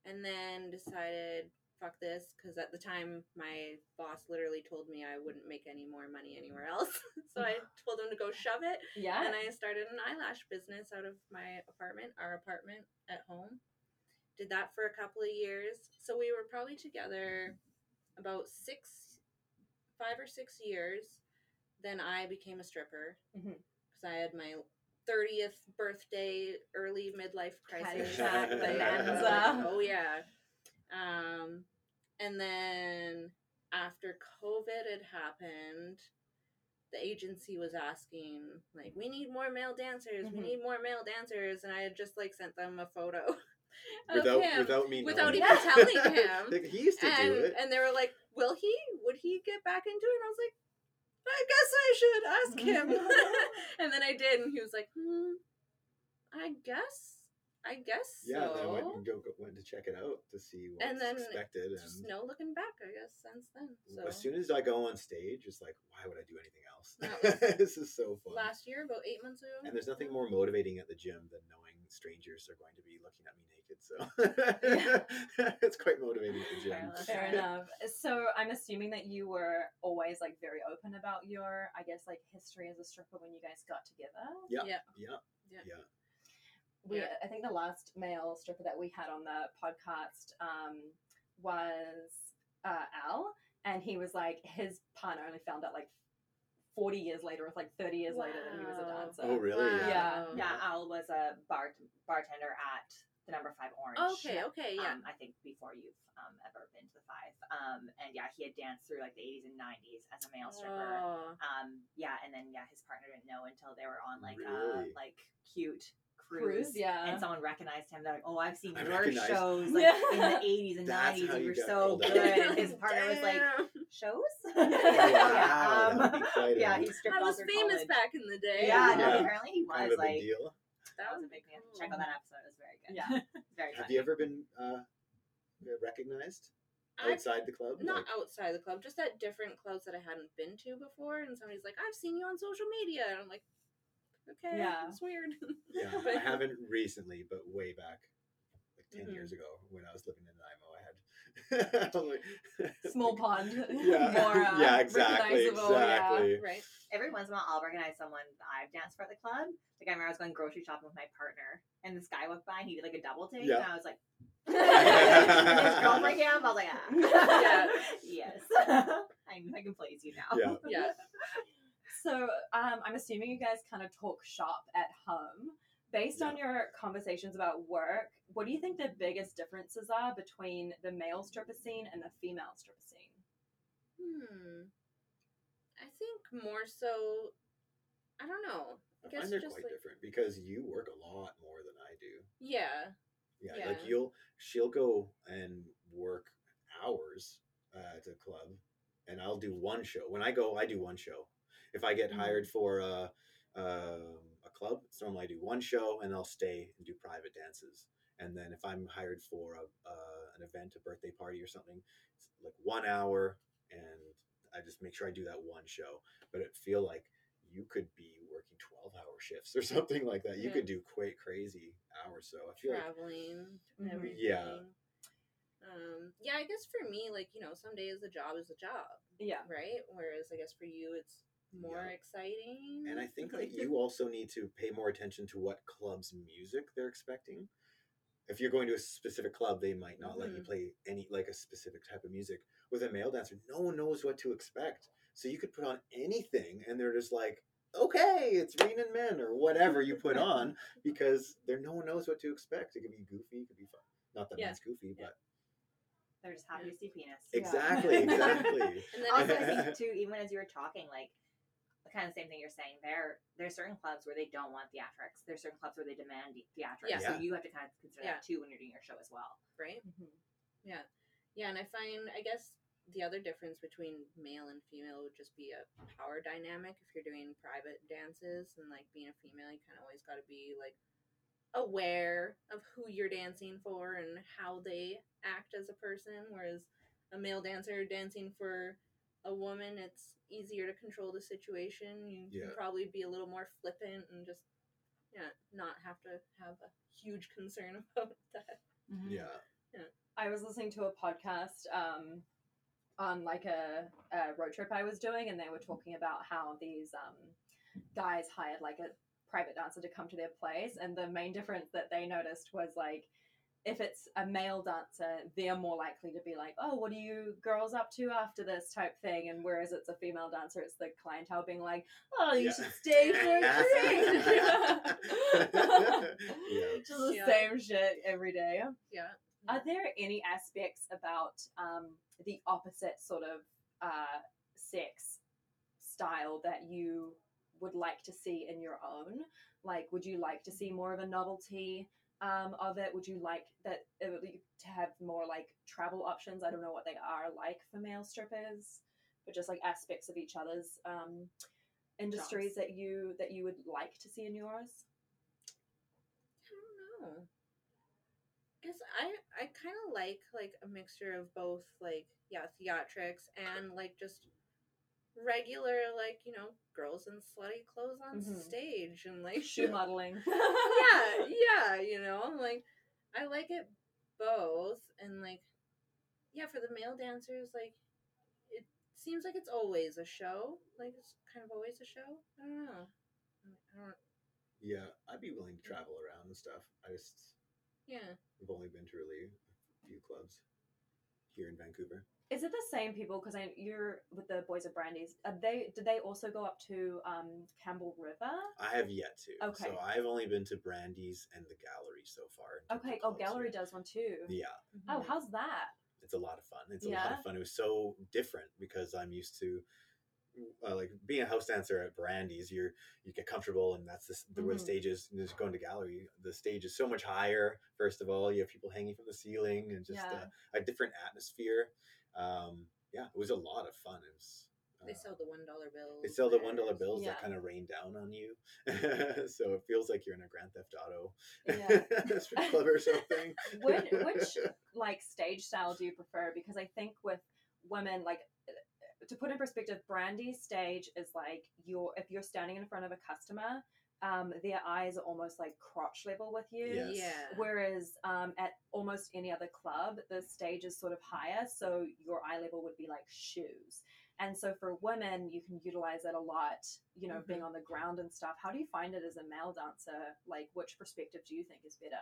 and then decided fuck this because at the time my boss literally told me I wouldn't make any more money anywhere [laughs] else. so I [laughs] told him to go shove it, Yeah. and I started an eyelash business out of my apartment, our apartment at home. Did that for a couple of years. So we were probably together about six, five or six years. Then I became a stripper because Mhm. I had my 30th birthday, early midlife crisis. Like, bonanza. [laughs] oh, yeah. Um, and then after COVID had happened, the agency was asking, like, we need more male dancers. We Mhm. need more male dancers. And I had just, like, sent them a photo [laughs] without him without me without knowing. even telling him. [laughs] Like, he used to and, do it. and they were like, will he? Would he get back into it? And I was like, I guess I should ask him. [laughs] [laughs] and then I did, and he was like, hmm, I guess. I guess yeah, so. then I went, and go, go, went to check it out to see what's And then expected. Just And no looking back, I guess, since then. So as soon as I go on stage, it's like, why would I do anything else? [laughs] This is so fun. last year, about eight months ago. and there's nothing more motivating at the gym than knowing strangers are going to be looking at me naked. So [laughs] it's quite motivating at the gym. Fair enough. Fair enough. So I'm assuming that you were always like very open about your, I guess, like history as a stripper when you guys got together. Yeah. Yeah. Yeah. Yeah. Yeah. We, Yeah. I think the last male stripper that we had on the podcast, um, was uh, Al, and he was like his partner only found out like forty years later, or like thirty years later, that he was a dancer. Oh, really? Yeah. Yeah, Al was a bar bartender at the number five Orange. Okay, okay, yeah. Um, I think before you've um, ever been to the five. Um, and yeah, he had danced through like the 80s and 90s as a male stripper. Oh. Um, yeah, and then yeah, his partner didn't know until they were on like Really? a like cute Cruise, cruise. yeah. And someone recognized him. They're like, "Oh, I've seen I your recognize- shows like Yeah. [laughs] in the 80s and That's 90s. and you you're got so good." And his partner was like, [laughs] "Shows? [laughs] Wow, yeah, that would be quite a- yeah, he stripped I was famous college. back in the day. Yeah, no, apparently he was kind of a like deal. that was a big deal. Check out that episode; it was very good. Yeah. very Have funny. you ever been uh, recognized outside the club? not Like- outside the club, just at different clubs that I hadn't been to before. And somebody's like, "I've seen you on social media," and I'm like, "Okay, Yeah. it's weird." [laughs] Yeah, I haven't recently, but way back, like 10 Mhm. years ago when I was living in Nanaimo, I had. I was like- Small [laughs] pond. [laughs] Yeah, More, uh, yeah, exactly, recognizable, yeah. exactly. right. Every once in a while, I'll recognize someone that I've danced for at the club. Like I remember I was going grocery shopping with my partner, and this guy walked by and he did like a double take, Yeah. and I was like, and his girlfriend came. I was like, ah. Yeah. yes, I, I can place you now. Yeah. Yeah. So um, I'm assuming you guys kind of talk shop at home. Based on your conversations about work, what do you think the biggest differences are between the male stripper scene and the female stripper scene? Hmm. I think more so. I don't know. I I guess find they're just quite like different because you work a lot more than I do. yeah, Yeah, like you'll she'll go and work hours uh, at a club, and I'll do one show. When I go, I do one show. If I get Mhm. hired for a um a club, it's normally I do one show, and I'll stay and do private dances. And then if I'm hired for a uh, an event, a birthday party or something, it's like one hour, and I just make sure I do that one show. But it feel like you could be working twelve hour shifts or [laughs] something like that. You Yeah. could do quite crazy hours. So I feel like traveling, Mhm. everything. Yeah. Um. Yeah. I guess for me, like you know, some days the job is a job, Yeah. right? Whereas I guess for you, it's more Yeah. exciting. And I think that you also need to pay more attention to what club's music they're expecting. If you're going to a specific club, they might not let you Mhm. play any like a specific type of music. With a male dancer, no one knows what to expect. So you could put on anything and they're just like, okay, it's Raining Men or whatever you put [laughs] on because there no one knows what to expect. It could be goofy, it could be fun. Not that Yeah. man's goofy, Yeah. but They're just happy to see penis. Yeah. exactly, [laughs] exactly. [laughs] And then Also, I I think think too, even as you were talking, like the kind of same thing you're saying there. There's certain clubs where they don't want theatrics. There's certain clubs where they demand theatrics. Yeah. So you have to kind of consider Yeah. that too when you're doing your show as well. right. Mhm. Yeah. Yeah, and I find I guess the other difference between male and female would just be a power dynamic. If you're doing private dances and like being a female, you kind of always got to be like aware of who you're dancing for and how they act as a person. Whereas a male dancer dancing for a woman, it's easier to control the situation. You Yeah. can probably be a little more flippant and just yeah, not have to have a huge concern [laughs] about that. Yeah. I was listening to a podcast um, on like a, a road trip I was doing, and they were talking about how these um, guys hired like a private dancer to come to their place, and the main difference that they noticed was like if it's a male dancer, they're more likely to be like, "Oh, what are you girls up to after this?" type thing, and whereas it's a female dancer, it's the clientele being like, "Oh, you Yeah. should stay for a [laughs] drink." [laughs] Yeah. [laughs] Just the Yeah. same shit every day. Yeah. Are there any aspects about um, the opposite sort of uh, sex style that you would like to see in your own? Like, would you like to see more of a novelty um, of it? Would you like that it to have more like travel options? I don't know what they are like for male strippers, but just like aspects of each other's um, industries that you that you would like to see in yours. I don't know. Guess I I kind of like like a mixture of both like yeah theatrics and like just regular like you know girls in slutty clothes on Mhm. stage and like Shoe [laughs] modeling. [laughs] yeah yeah you know like I like it both and like yeah for the male dancers like it seems like it's always a show like it's kind of always a show I don't know I don't Yeah, I'd be willing to travel around and stuff. I just yeah I've only been to really a few clubs. here in Vancouver. Is it the same people? Because you're with the boys of Brandi's. Are they did they also go up to um, Campbell River? I have yet to. Okay. So I've only been to Brandi's and the gallery so far. in terms of Okay. Oh, gallery does one too. Yeah, Oh, how's that? it's a lot of fun. It's a lot of fun. It was so different because I'm used to. Uh, like being a house dancer at Brandi's, you're you get comfortable, and that's the, the where the stage is. And just going to gallery, the stage is so much higher. First of all, you have people hanging from the ceiling, and just Yeah. a, a different atmosphere. Um, yeah, it was a lot of fun. It was. They uh, sell the one dollar bills. They sell the one dollar bills Yeah. that kind of rain down on you, [laughs] so it feels like you're in a Grand Theft Auto Yeah. [laughs] strip club or something. [laughs] which, which like stage style do you prefer? Because I think with women, like to put in perspective, Brandi's stage is like you're if you're standing in front of a customer, um, their eyes are almost like crotch level with you. Yes. Yeah. Whereas um, at almost any other club, the stage is sort of higher, so your eye level would be like shoes. And so for women, you can utilize it a lot, you know, being on the ground and stuff. How do you find it as a male dancer? Like, which perspective do you think is better?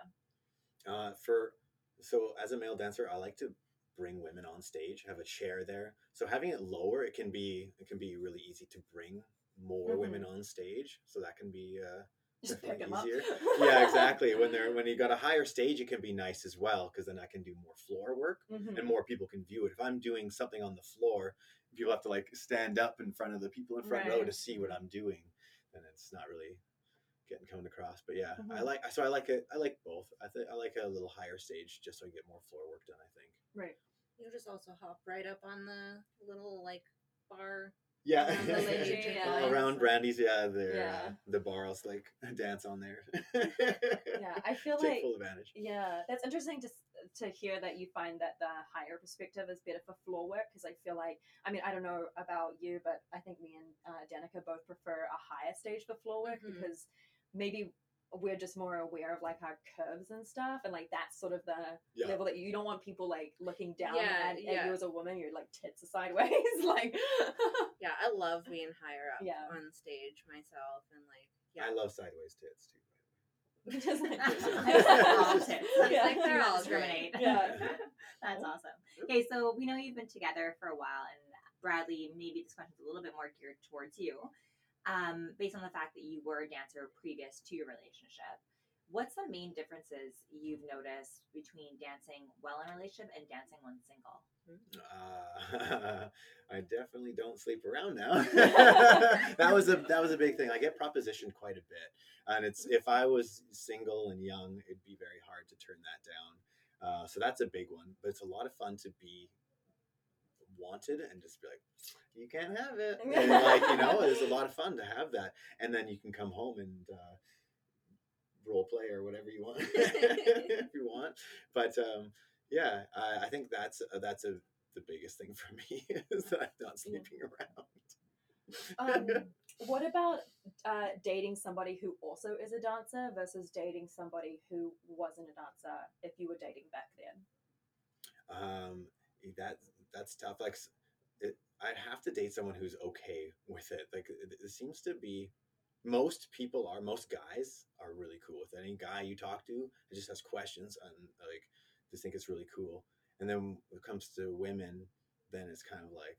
Uh, for so as a male dancer, I like to bring women on stage, have a chair there. So having it lower, it can be it can be really easy to bring more women on stage. So that can be uh, Just pick Definitely them up. easier. [laughs] yeah, exactly. When they're when you got a higher stage, it can be nice as well because then I can do more floor work Mhm. and more people can view it. If I'm doing something on the floor, people have to like stand up in front of the people in front row to see what I'm doing, and it's not really getting coming across. But yeah, I Mhm. like so I like it. I like both. I think I like a little higher stage just so I get more floor work done. I think. Right. You just also hop right up on the little like bar. Yeah, Around the lady, [laughs] yeah. around Brandi's, yeah, there, Yeah. uh, the bars like [laughs] dance on there. Yeah, I [laughs] feel Take like full advantage. yeah, that's interesting to to hear that you find that the higher perspective is better for floor work because I feel like I mean I don't know about you, but I think me and uh, Danica both prefer a higher stage for floor work Mhm. because maybe we're just more aware of like our curves and stuff and like that's sort of the Yeah. level that you, you don't want people like looking down Yeah, at, at you as a woman your like tits are sideways [laughs] like [laughs] Yeah, I love being higher up Yeah. on stage myself and like yeah. I love sideways tits too. [laughs] just like all tits. That's Yeah. like they're all discriminate. Yeah. That's awesome. Okay, so we know you've been together for a while, and Bradley, maybe this question's a little bit more geared towards you, um, based on the fact that you were a dancer previous to your relationship. What's the main differences you've noticed between dancing well in a relationship and dancing when single? Uh, [laughs] I definitely don't sleep around now. [laughs] that was a that was a big thing. I get propositioned quite a bit, and it's if I was single and young, it'd be very hard to turn that down. Uh, so that's a big one. But it's a lot of fun to be wanted and just be like, you can't have it. [laughs] And like you know, it's a lot of fun to have that, and then you can come home and. Uh, role play or whatever you want [laughs] if you want but um yeah I, I think that's uh, that's a the biggest thing for [laughs] me is that I'm not sleeping around. um, what about uh, dating somebody who also is a dancer versus dating somebody who wasn't a dancer if you were dating back then? um, that that's tough. Like, it, I'd have to date someone who's okay with it. Like, it, it seems to be most people are most guys are really cool with it. Any guy you talk to it just has questions and like just think it's really cool. And then when it comes to women, then it's kind of like,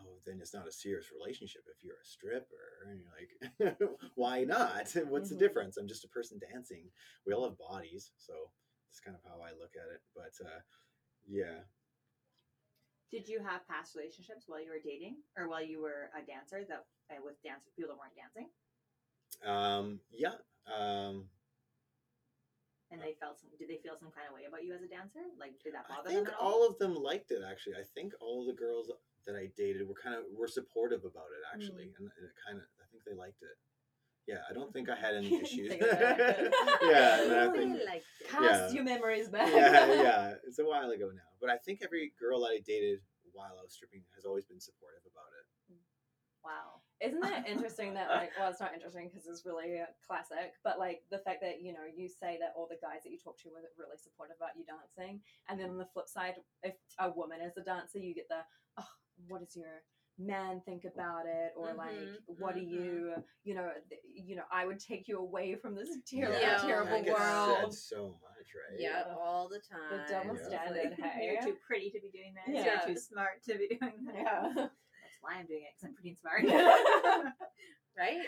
oh, then it's not a serious relationship if you're a stripper. And you're like, [laughs] why not? [laughs] What's Mhm. the difference? I'm just a person dancing. We all have bodies, so that's kind of how I look at it. But uh, yeah, Did you have past relationships while you were dating or while you were a dancer that uh, with dance people that weren't dancing um, yeah. Um, and they felt some? Did they feel some kind of way about you as a dancer? Like, did that I bother think them at all of them liked it. Actually, I think all the girls that I dated were kind of were supportive about it. Actually, and it kind of I think they liked it. Yeah, I don't think I had any [laughs] issues. Think they liked it. yeah, and I [laughs] think liked it. Cast Yeah. your memories back. yeah, [laughs] yeah, it's a while ago now. But I think every girl that I dated while I was stripping has always been supportive about it. Wow. Isn't that interesting that like well it's not interesting because it's really uh, classic but like the fact that you know you say that all the guys that you talk to were really supportive about you dancing and then on the flip side if a woman is a dancer you get the oh what is your men think about it or like Mhm, what do mhm. you you know th- you know i would take you away from this [laughs] terrible Yeah, terrible that gets world said so much, right? Yeah, Yeah. all the time. double Yeah. standard [laughs] hey You're too pretty to be doing that Yeah. You're too smart to be [laughs] doing that yeah That's why I'm doing it because I'm pretty and smart. Right?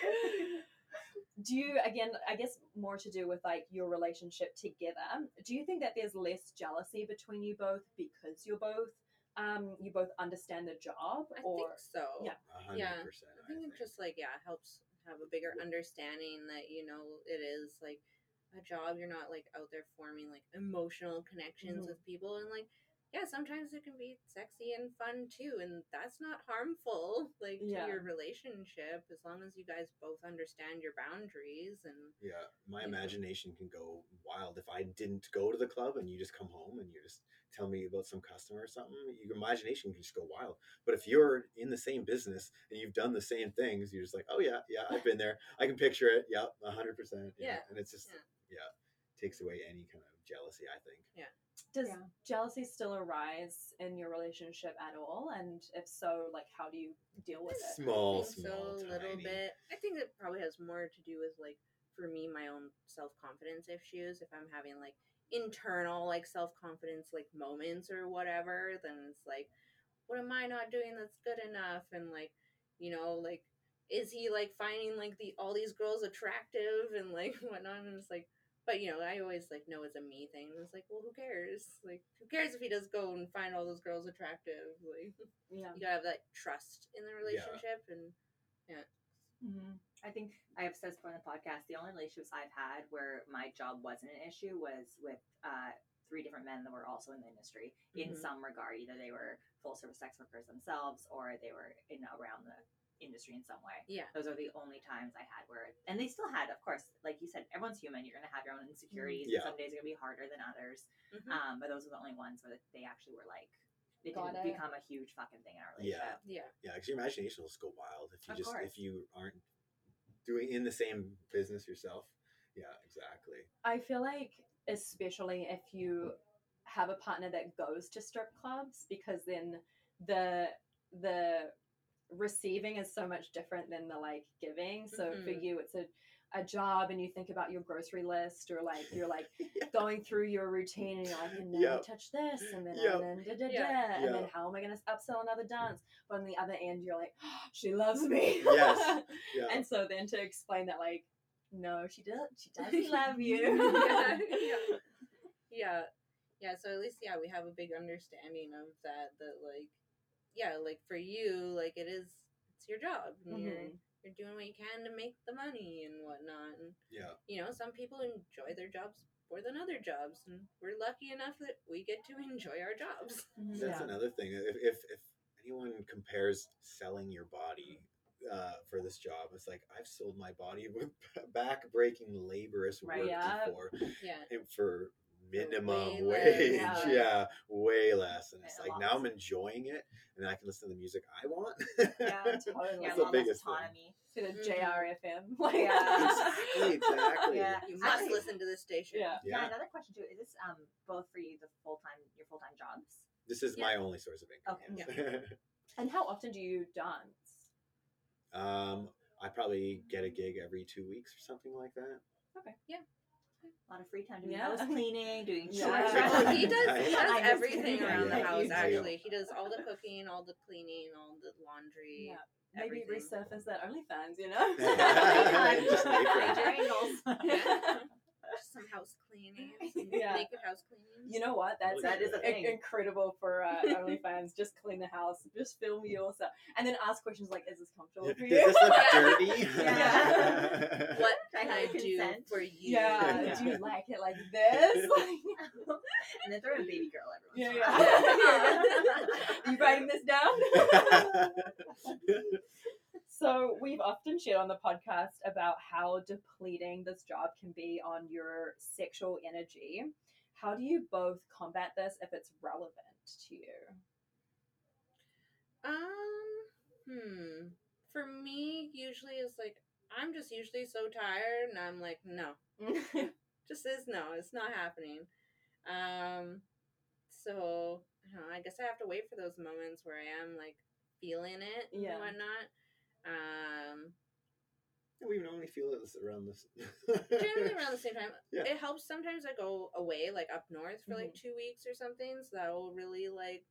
do you again i guess more to do with like your relationship together do you think that there's less jealousy between you both because you're both um you both understand the job I or think so. Yeah. A hundred Yeah, percent. I think it just like yeah helps have a bigger understanding that you know it is like a job. You're not like out there forming like emotional connections Mhm. with people, and like yeah, sometimes it can be sexy and fun too, and that's not harmful [laughs] like Yeah. to your relationship as long as you guys both understand your boundaries and Yeah, my Yeah. imagination can go wild if I didn't go to the club and you just come home and you just tell me about some customer or something. Your imagination can just go wild. But if you're in the same business and you've done the same things, you're just like, oh yeah, yeah, I've been there. I can picture it. Yeah, a hundred percent. Yeah, and it's just yeah. yeah, takes away any kind of jealousy. I think. Yeah. Does Yeah. jealousy still arise in your relationship at all and if so like how do you deal with it Small, small, so a little bit. I think it probably has more to do with like for me my own self confidence issues. If I'm having like internal like self confidence like moments or whatever, then it's like, what am I not doing that's good enough? And like, you know, like is he like finding like the all these girls attractive and like [laughs] whatnot? And it's like, but you know, I always like know it's a me thing. It's like, well, who cares? Like, who cares if he does go and find all those girls attractive? Like, [laughs] yeah you gotta have that trust in the relationship and mm-hmm. I think I have said before in the podcast. The only relationships I've had where my job wasn't an issue was with uh, three different men that were also in the industry in Mhm. some regard. Either they were full service sex workers themselves, or they were in around the industry in some way. yeah Those are the only times I had where, and they still had, of course, like you said, everyone's human. You're gonna have your own insecurities. Yeah. Some days are gonna be harder than others. Mhm. Um, but those are the only ones where they actually were like, they Got didn't it. become a huge fucking thing in our Yeah. yeah Yeah, because your imagination will just go wild if you Of just course. if you aren't doing in the same business yourself. Yeah, exactly. I feel like, especially if you have a partner that goes to strip clubs, because then the the receiving is so much different than the like giving. So for Mhm. you, it's a a job, and you think about your grocery list, or like you're like [laughs] Yeah. going through your routine, and you're like, and then Yep. you touch this, and then Yep. and then da, da, da, Yeah. and then how am I going to upsell another dance? But on the other end, you're like, [gasps] she loves me. Yes. [laughs] Yeah. And so then to explain that, like, no, she [laughs] does, she doesn't love you. yeah, yeah, yeah, yeah. So at least, yeah, we have a big understanding of that. That like, yeah, like for you, like it is, it's your job. And mm-hmm. You're doing what you can to make the money and whatnot. And yeah. you know, some people enjoy their jobs more than other jobs, and we're lucky enough that we get to enjoy our jobs. [laughs] That's Yeah. another thing. If, if if anyone compares selling your body uh, for this job, it's like I've sold my body [laughs] with back breaking laborious Right. work Yeah. before, Yeah, and for minimum way [laughs] less, wage. yeah. Yeah. way less. And it's Yeah, like now I'm enjoying it, and I can listen to the music I want. Yeah, [laughs] totally. Yeah, That's the less biggest thing. autonomy. To the. JRFM. [laughs] Like, Yeah. exactly, exactly. Yeah. you must Actually- listen to this station. Yeah. Yeah. Yeah. another question too. Is this um both for you the full time your full time jobs? This is Yeah. my only source of income. Okay. yes. And how often do you dance? um, I probably get a gig every two weeks or something like that. A lot of free time doing Yeah. house cleaning, doing Yeah. chores. Well, he does. He does everything kidding. around the house. Actually, he does all the cooking, all the cleaning, all the laundry. Yeah. Maybe everything. resurface that OnlyFans, you know? [laughs] Just make [laughs] [laughs] it. Major angles. Yeah. Just some house cleaning, [laughs] some Yeah. naked house cleaning. You know what? That's That is a thing. incredible for uh, [laughs] OnlyFans. Just clean the house, just film yourself, and then ask questions like, "Is this comfortable Does for you?" this look [laughs] dirty? Yeah. What can I have do consent. for you? yeah. Yeah. Do you like it like this? and then throw in baby girl every yeah, once in yeah. while. you writing this down? So we've often shared on the podcast about how depleting this job can be on your sexual energy. How do you both combat this if it's relevant to you? Um, hmm. For me, usually it's like I'm just usually so tired, and I'm like, no, [laughs] just is no, it's not happening. Um, so I know. I guess I have to wait for those moments where I am like feeling it Yeah. and whatnot. Um, we normally feel it around this. [laughs] generally around the same time. Yeah. It helps sometimes I go away, like up north for like two weeks or something. So that will really like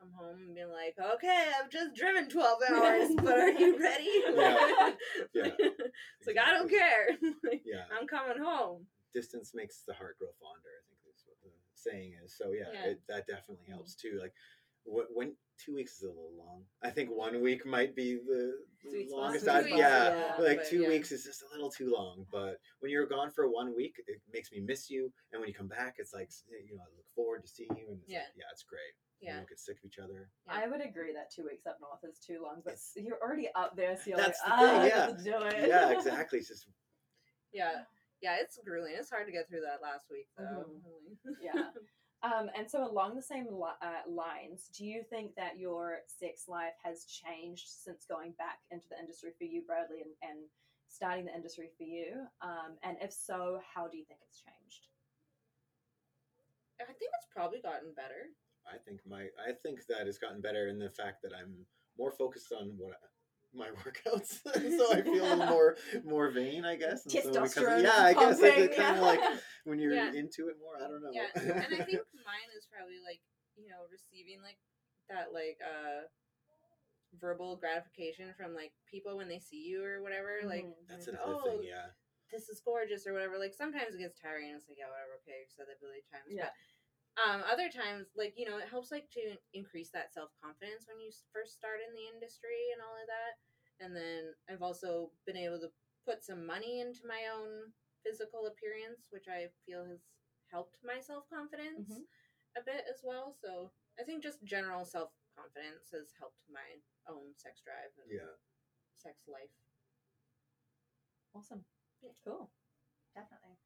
come home and be like, okay, I've just driven 12 hours, [laughs] but are you ready? Yeah. [laughs] Yeah. it's like, I don't care. Like, Yeah, I'm coming home. distance makes the heart grow fonder. I think that's what the saying is. So yeah, Yeah. It, that definitely helps too. Like, what when two weeks is a little long. I think one week might be the Sweet longest. Sweet I'd- yeah, yeah. like two yeah. weeks is just a little too long. But when you're gone for one week, it makes me miss you. And when you come back, it's like you know I look forward to seeing you. And it's Yeah. like, yeah, it's great. We Yeah. don't get sick of each other. Yeah. I would agree that two weeks up north is too long, but you're already up there, so you're That's like, the ah, thing, yeah. have do it. Yeah, [laughs] exactly. It's just Yeah. Yeah, it's grueling. It's hard to get through that last week, though. yeah. [laughs] Um, and so along the same li- uh, lines, do you think that your sex life has changed since going back into the industry for you, Bradley, and, and starting the industry for you? Um, and if so, how do you think it's changed? I think it's probably gotten better. I think my I think that it's gotten better in the fact that I'm more focused on what I, my [laughs] workouts, [laughs] so I feel a little [laughs] more more vain, I guess. And so because yeah, I guess it, pumping, kind yeah. of like when you're Yeah. into it more. I don't know. Yeah, and I think mine is probably like you know receiving like that like uh verbal gratification from like people when they see you or whatever. Like Mhm. that's like, another oh, thing. Yeah, this is gorgeous or whatever. Like sometimes it gets tiring. It's like yeah, whatever. Okay, so that billion times. Yeah. But um, other times, like you know, it helps like to increase that self confidence when you first start in the industry and all of that. And then I've also been able to put some money into my own physical appearance, which I feel has helped my self confidence Mhm. a bit as well. So I think just general self confidence has helped my own sex drive and yeah. sex life. Awesome. Yeah. Cool. Definitely.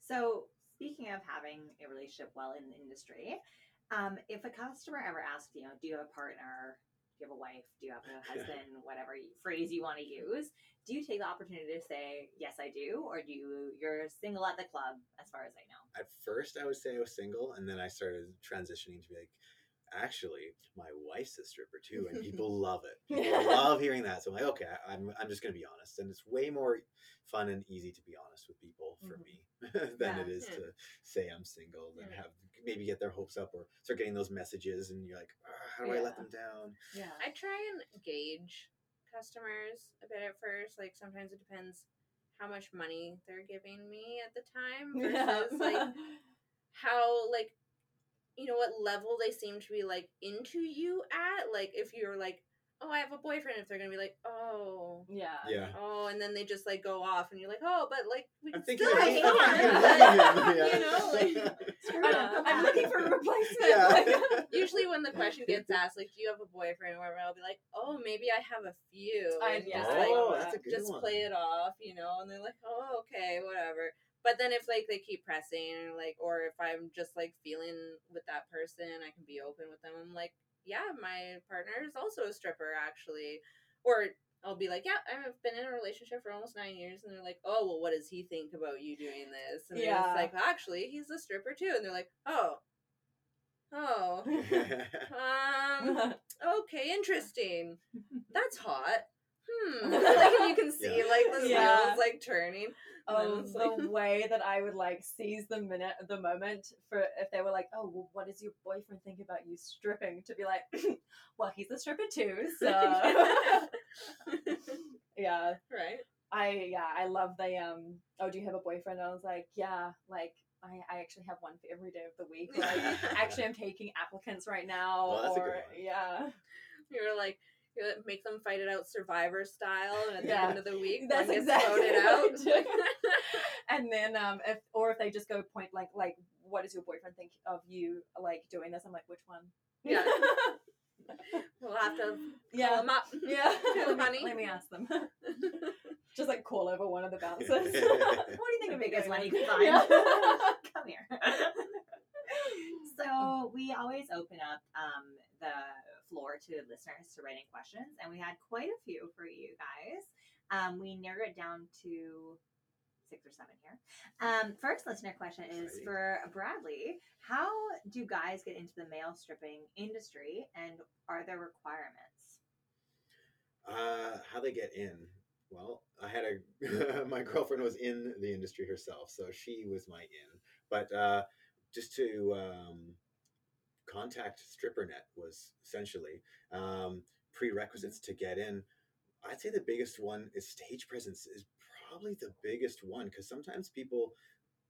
So, speaking of having a relationship well in the industry, um, if a customer ever asks, you know, do you have a partner? Do you have a wife? Do you have a [laughs] husband? Whatever phrase you want to use, do you take the opportunity to say, yes, I do? Or do you, you're single at the club, as far as I know? At first, I would say I was single, and then I started transitioning to be like, actually, my wife's a stripper too, and people [laughs] love it. People love hearing that. So I'm like, okay, I- I'm, I'm just going to be honest. And it's way more fun and easy to be honest with people for Mhm. me [laughs] than Yeah. it is Yeah. to say I'm single and Yeah. have maybe get their hopes up or start getting those messages, and you're like, "Ah, how do I let them down? Yeah. I try and gauge customers a bit at first. Like sometimes it depends how much money they're giving me at the time [laughs] versus like how like you know what level they seem to be like into you at. Like if you're like, oh, I have a boyfriend, if they're gonna be like, oh. yeah. Yeah. Oh, and then they just like go off, and you're like, oh, but like we I'm can still of hang on. thinking of but, leaving him, you know, like, [laughs] I'm, uh, I'm looking for a replacement. yeah. Like- [laughs] usually when the question gets [laughs] asked, like, do you have a boyfriend or whatever, I'll be like, oh, maybe I have a few. I- yeah, just like oh, that's a good just one. play it off, you know, and they're like, oh, okay, whatever. But then if like they keep pressing, or like, or if I'm just like feeling with that person, I can be open with them. I'm like, yeah, my partner is also a stripper, actually, or I'll be like, yeah, I've been in a relationship for almost nine years, and they're like, oh, well, what does he think about you doing this? And Yeah. it's like, actually, he's a stripper too, and they're like, oh, oh, [laughs] um, [laughs] okay, interesting. [laughs] That's hot. Hmm. like you can see Yeah. like the Yeah. wheels like turning. Oh, [laughs] it's like- the way that I would like seize the minute, the moment for if they were like, "Oh, well, what does your boyfriend think about you stripping?" To be like, [clears throat] "Well, he's a stripper too, [laughs] so [laughs] yeah." right. I yeah, I love the um. Oh, do you have a boyfriend? I was like, yeah, like I, I actually have one for every day of the week. Like, actually, I'm taking applicants right now. Well, that's a good or yeah, You're like make them fight it out survivor style, and at the Yeah. end of the week, That's one gets voted out. [laughs] and then um if or if they just go point like like what does your boyfriend think of you like doing this i'm like which one Yeah. [laughs] we'll have to call yeah them up. yeah [laughs] let, me, Honey. let me ask them just like call over one of the bouncers What do you think the biggest one you can find? Yeah. Come here. so we always open up um, the floor to listeners to write in questions, and we had quite a few for you guys. Um, we narrowed it down to six or seven here. Um, first listener question is Exciting. for Bradley. How do guys get into the male stripping industry, and are there requirements? Uh, how they get in? Well, I had a [laughs] my girlfriend was in the industry herself, so she was my in. But uh, just to um, contact StripperNet was essentially um, prerequisites to get in. I'd say the biggest one is stage presence is probably the biggest one because sometimes people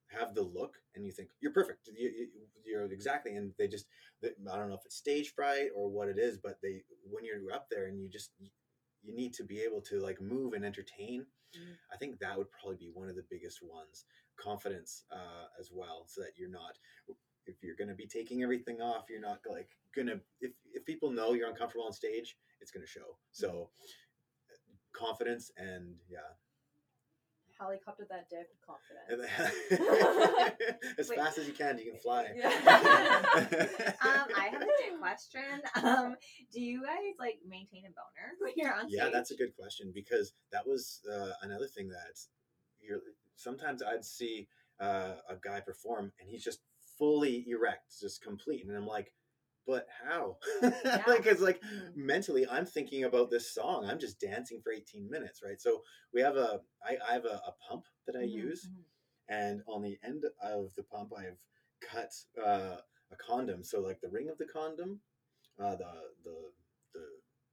have the look and you think you're perfect you, you, you're exactly and they just i don't know if it's stage fright or what it is but they when you're up there and you just you need to be able to like move and entertain Mhm. i think that would probably be one of the biggest ones confidence uh, as well so that you're not if you're going to be taking everything off you're not like gonna if, if people know you're uncomfortable on stage it's going to show so confidence and yeah Helicopter that dick with confidence. [laughs] [laughs] as Wait. fast as you can, you can fly. Yeah. [laughs] um, I have a dick question. Um, do you guys like maintain a boner when you're on Stage? yeah, that's a good question because that was uh, another thing that you're. Sometimes I'd see uh, a guy perform and he's just fully erect, just complete, and I'm like, but how? [laughs] like it's like mentally, I'm thinking about this song. I'm just dancing for 18 minutes, right? So we have a, I, I have a, a pump that I Mhm, use. mhm. and on the end of the pump i've cut uh, a condom so like the ring of the condom uh, the the the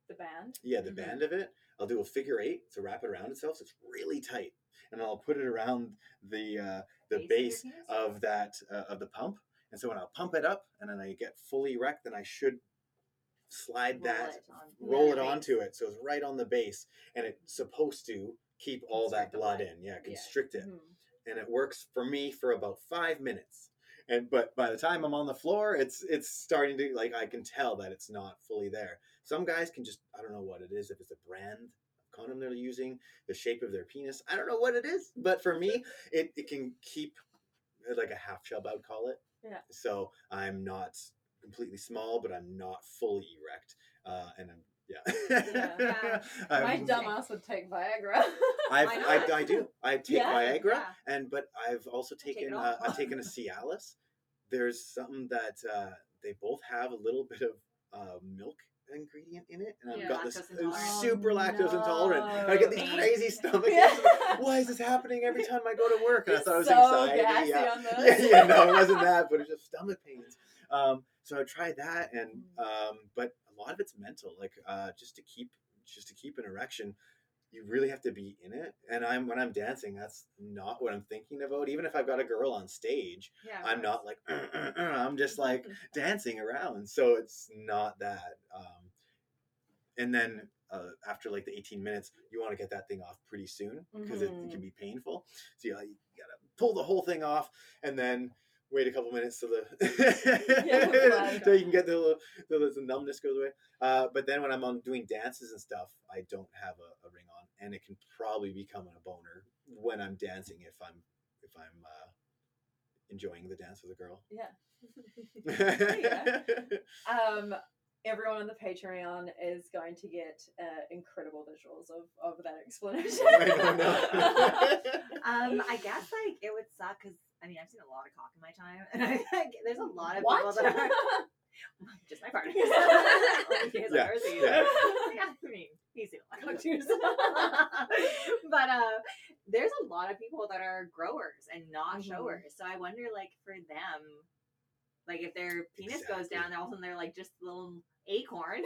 the band. yeah the Mhm. band of it i'll do a figure eight to wrap it around itself so it's really tight and i'll put it around the uh, the Base base of that uh, of the pump and so when i'll pump it up and then i get fully erect then i should slide Roll that it on- roll yeah, it onto it so it's right on the base and it's supposed to keep all that Constrict the blood in yeah Yeah. constrict it Mhm. and it works for me for about five minutes. And but by the time I'm on the floor, it's it's starting to like I can tell that it's not fully there. Some guys can just I don't know what it is if it's a brand condom they're using, the shape of their penis. I don't know what it is, but for me, it, it can keep uh, like a half chub. I would call it. Yeah. So I'm not completely small, but I'm not fully erect, uh, and I'm yeah. Yeah. [laughs] I'm- My dumbass would take Viagra. [laughs] I. I do. I [laughs] take Yeah, Viagra, yeah. and but I've also taken uh, I've taken a Cialis. There's something that uh, they both have a little bit of uh, milk ingredient in it, and I've Yeah, got this intolerant. super Oh, lactose intolerant. And I get these crazy stomach Yeah. aches. Why is this happening every time I go to work? And I thought it was so anxiety. gassy yeah. on yeah, [laughs] those. yeah, no, it wasn't that, but it's just stomach pains. Um, so I tried that, and Mm. um, but a lot of it's mental. Like uh, just to keep just to keep an erection, you really have to be in it. And I'm when I'm dancing, that's not what I'm thinking about. Even if I've got a girl on stage, Yeah, I'm not like [clears throat] I'm just like [laughs] dancing around. So it's not that. Um, and then uh, after like the 18 minutes, you want to get that thing off pretty soon because it, it can be painful. So you, you gotta pull the whole thing off and then wait a couple minutes so the [laughs] so [laughs] you can get the, the, the numbness goes away. Uh, but then when I'm on doing dances and stuff, I don't have a, a ring on, and it can probably become a boner when I'm dancing if I'm if I'm uh, enjoying the dance with a girl. Yeah. [laughs] [laughs] Um, everyone on the Patreon is going to get uh, incredible visuals of, of that explanation. I don't know. [laughs] Um, I guess like it would suck because I mean I've seen a lot of cock in my time, and I think there's a lot of what? people that are [laughs] just my partner. [laughs] [laughs] Only Yeah, yeah. yeah, I mean he's seen a lot of cock but uh, there's a lot of people that are growers and not Mhm. showers. So I wonder like for them, like if their penis goes Exactly. down, all of a sudden they're like just a little acorn.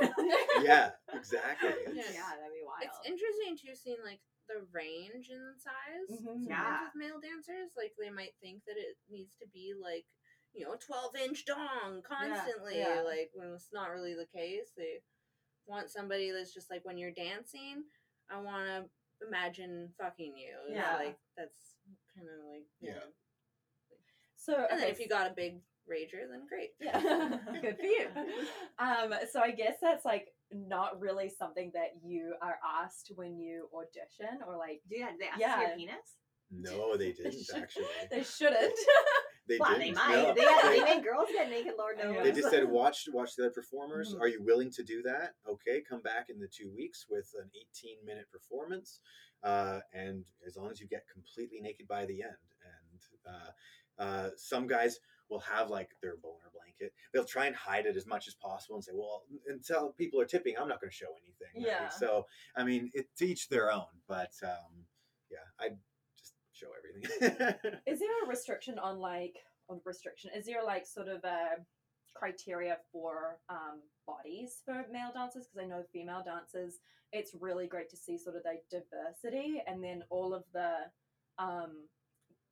yeah, exactly. Yeah. It's- yeah, that'd be wild. It's interesting too, seeing like the range in size. Mhm. Yeah. with male dancers, like they might think that it needs to be like you know, twelve inch dong constantly. yeah. Like when it's not really the case. They want somebody that's just like when you're dancing, I want to imagine fucking you. It's Yeah. like that's kind of like Yeah. know. So And then if you got a big rager, then great. Yeah, [laughs] good for you. [laughs] Um, so I guess that's like not really something that you are asked when you audition or like yeah, they ask Yeah. your penis. No, they [laughs] didn't actually. they shouldn't. They Well, didn't. they might. no. [laughs] They, they They- make girls get naked, Lord knows. They just said, watch watch the other performers. Mhm. Are you willing to do that? Okay, come back in the two weeks with an 18 minute performance, uh, and as long as you get completely naked by the end. And Uh, uh, some guys will have like their boner blanket. They'll try and hide it as much as possible and say, "Well, until people are tipping, I'm not going to show anything." right? Yeah. So I mean, it, to each their own. But um, yeah, I just show everything. [laughs] Is there a restriction on like on restriction? Is there like sort of a criteria for um, bodies for male dancers? Because I know female dancers, it's really great to see sort of the diversity, and then all of the um,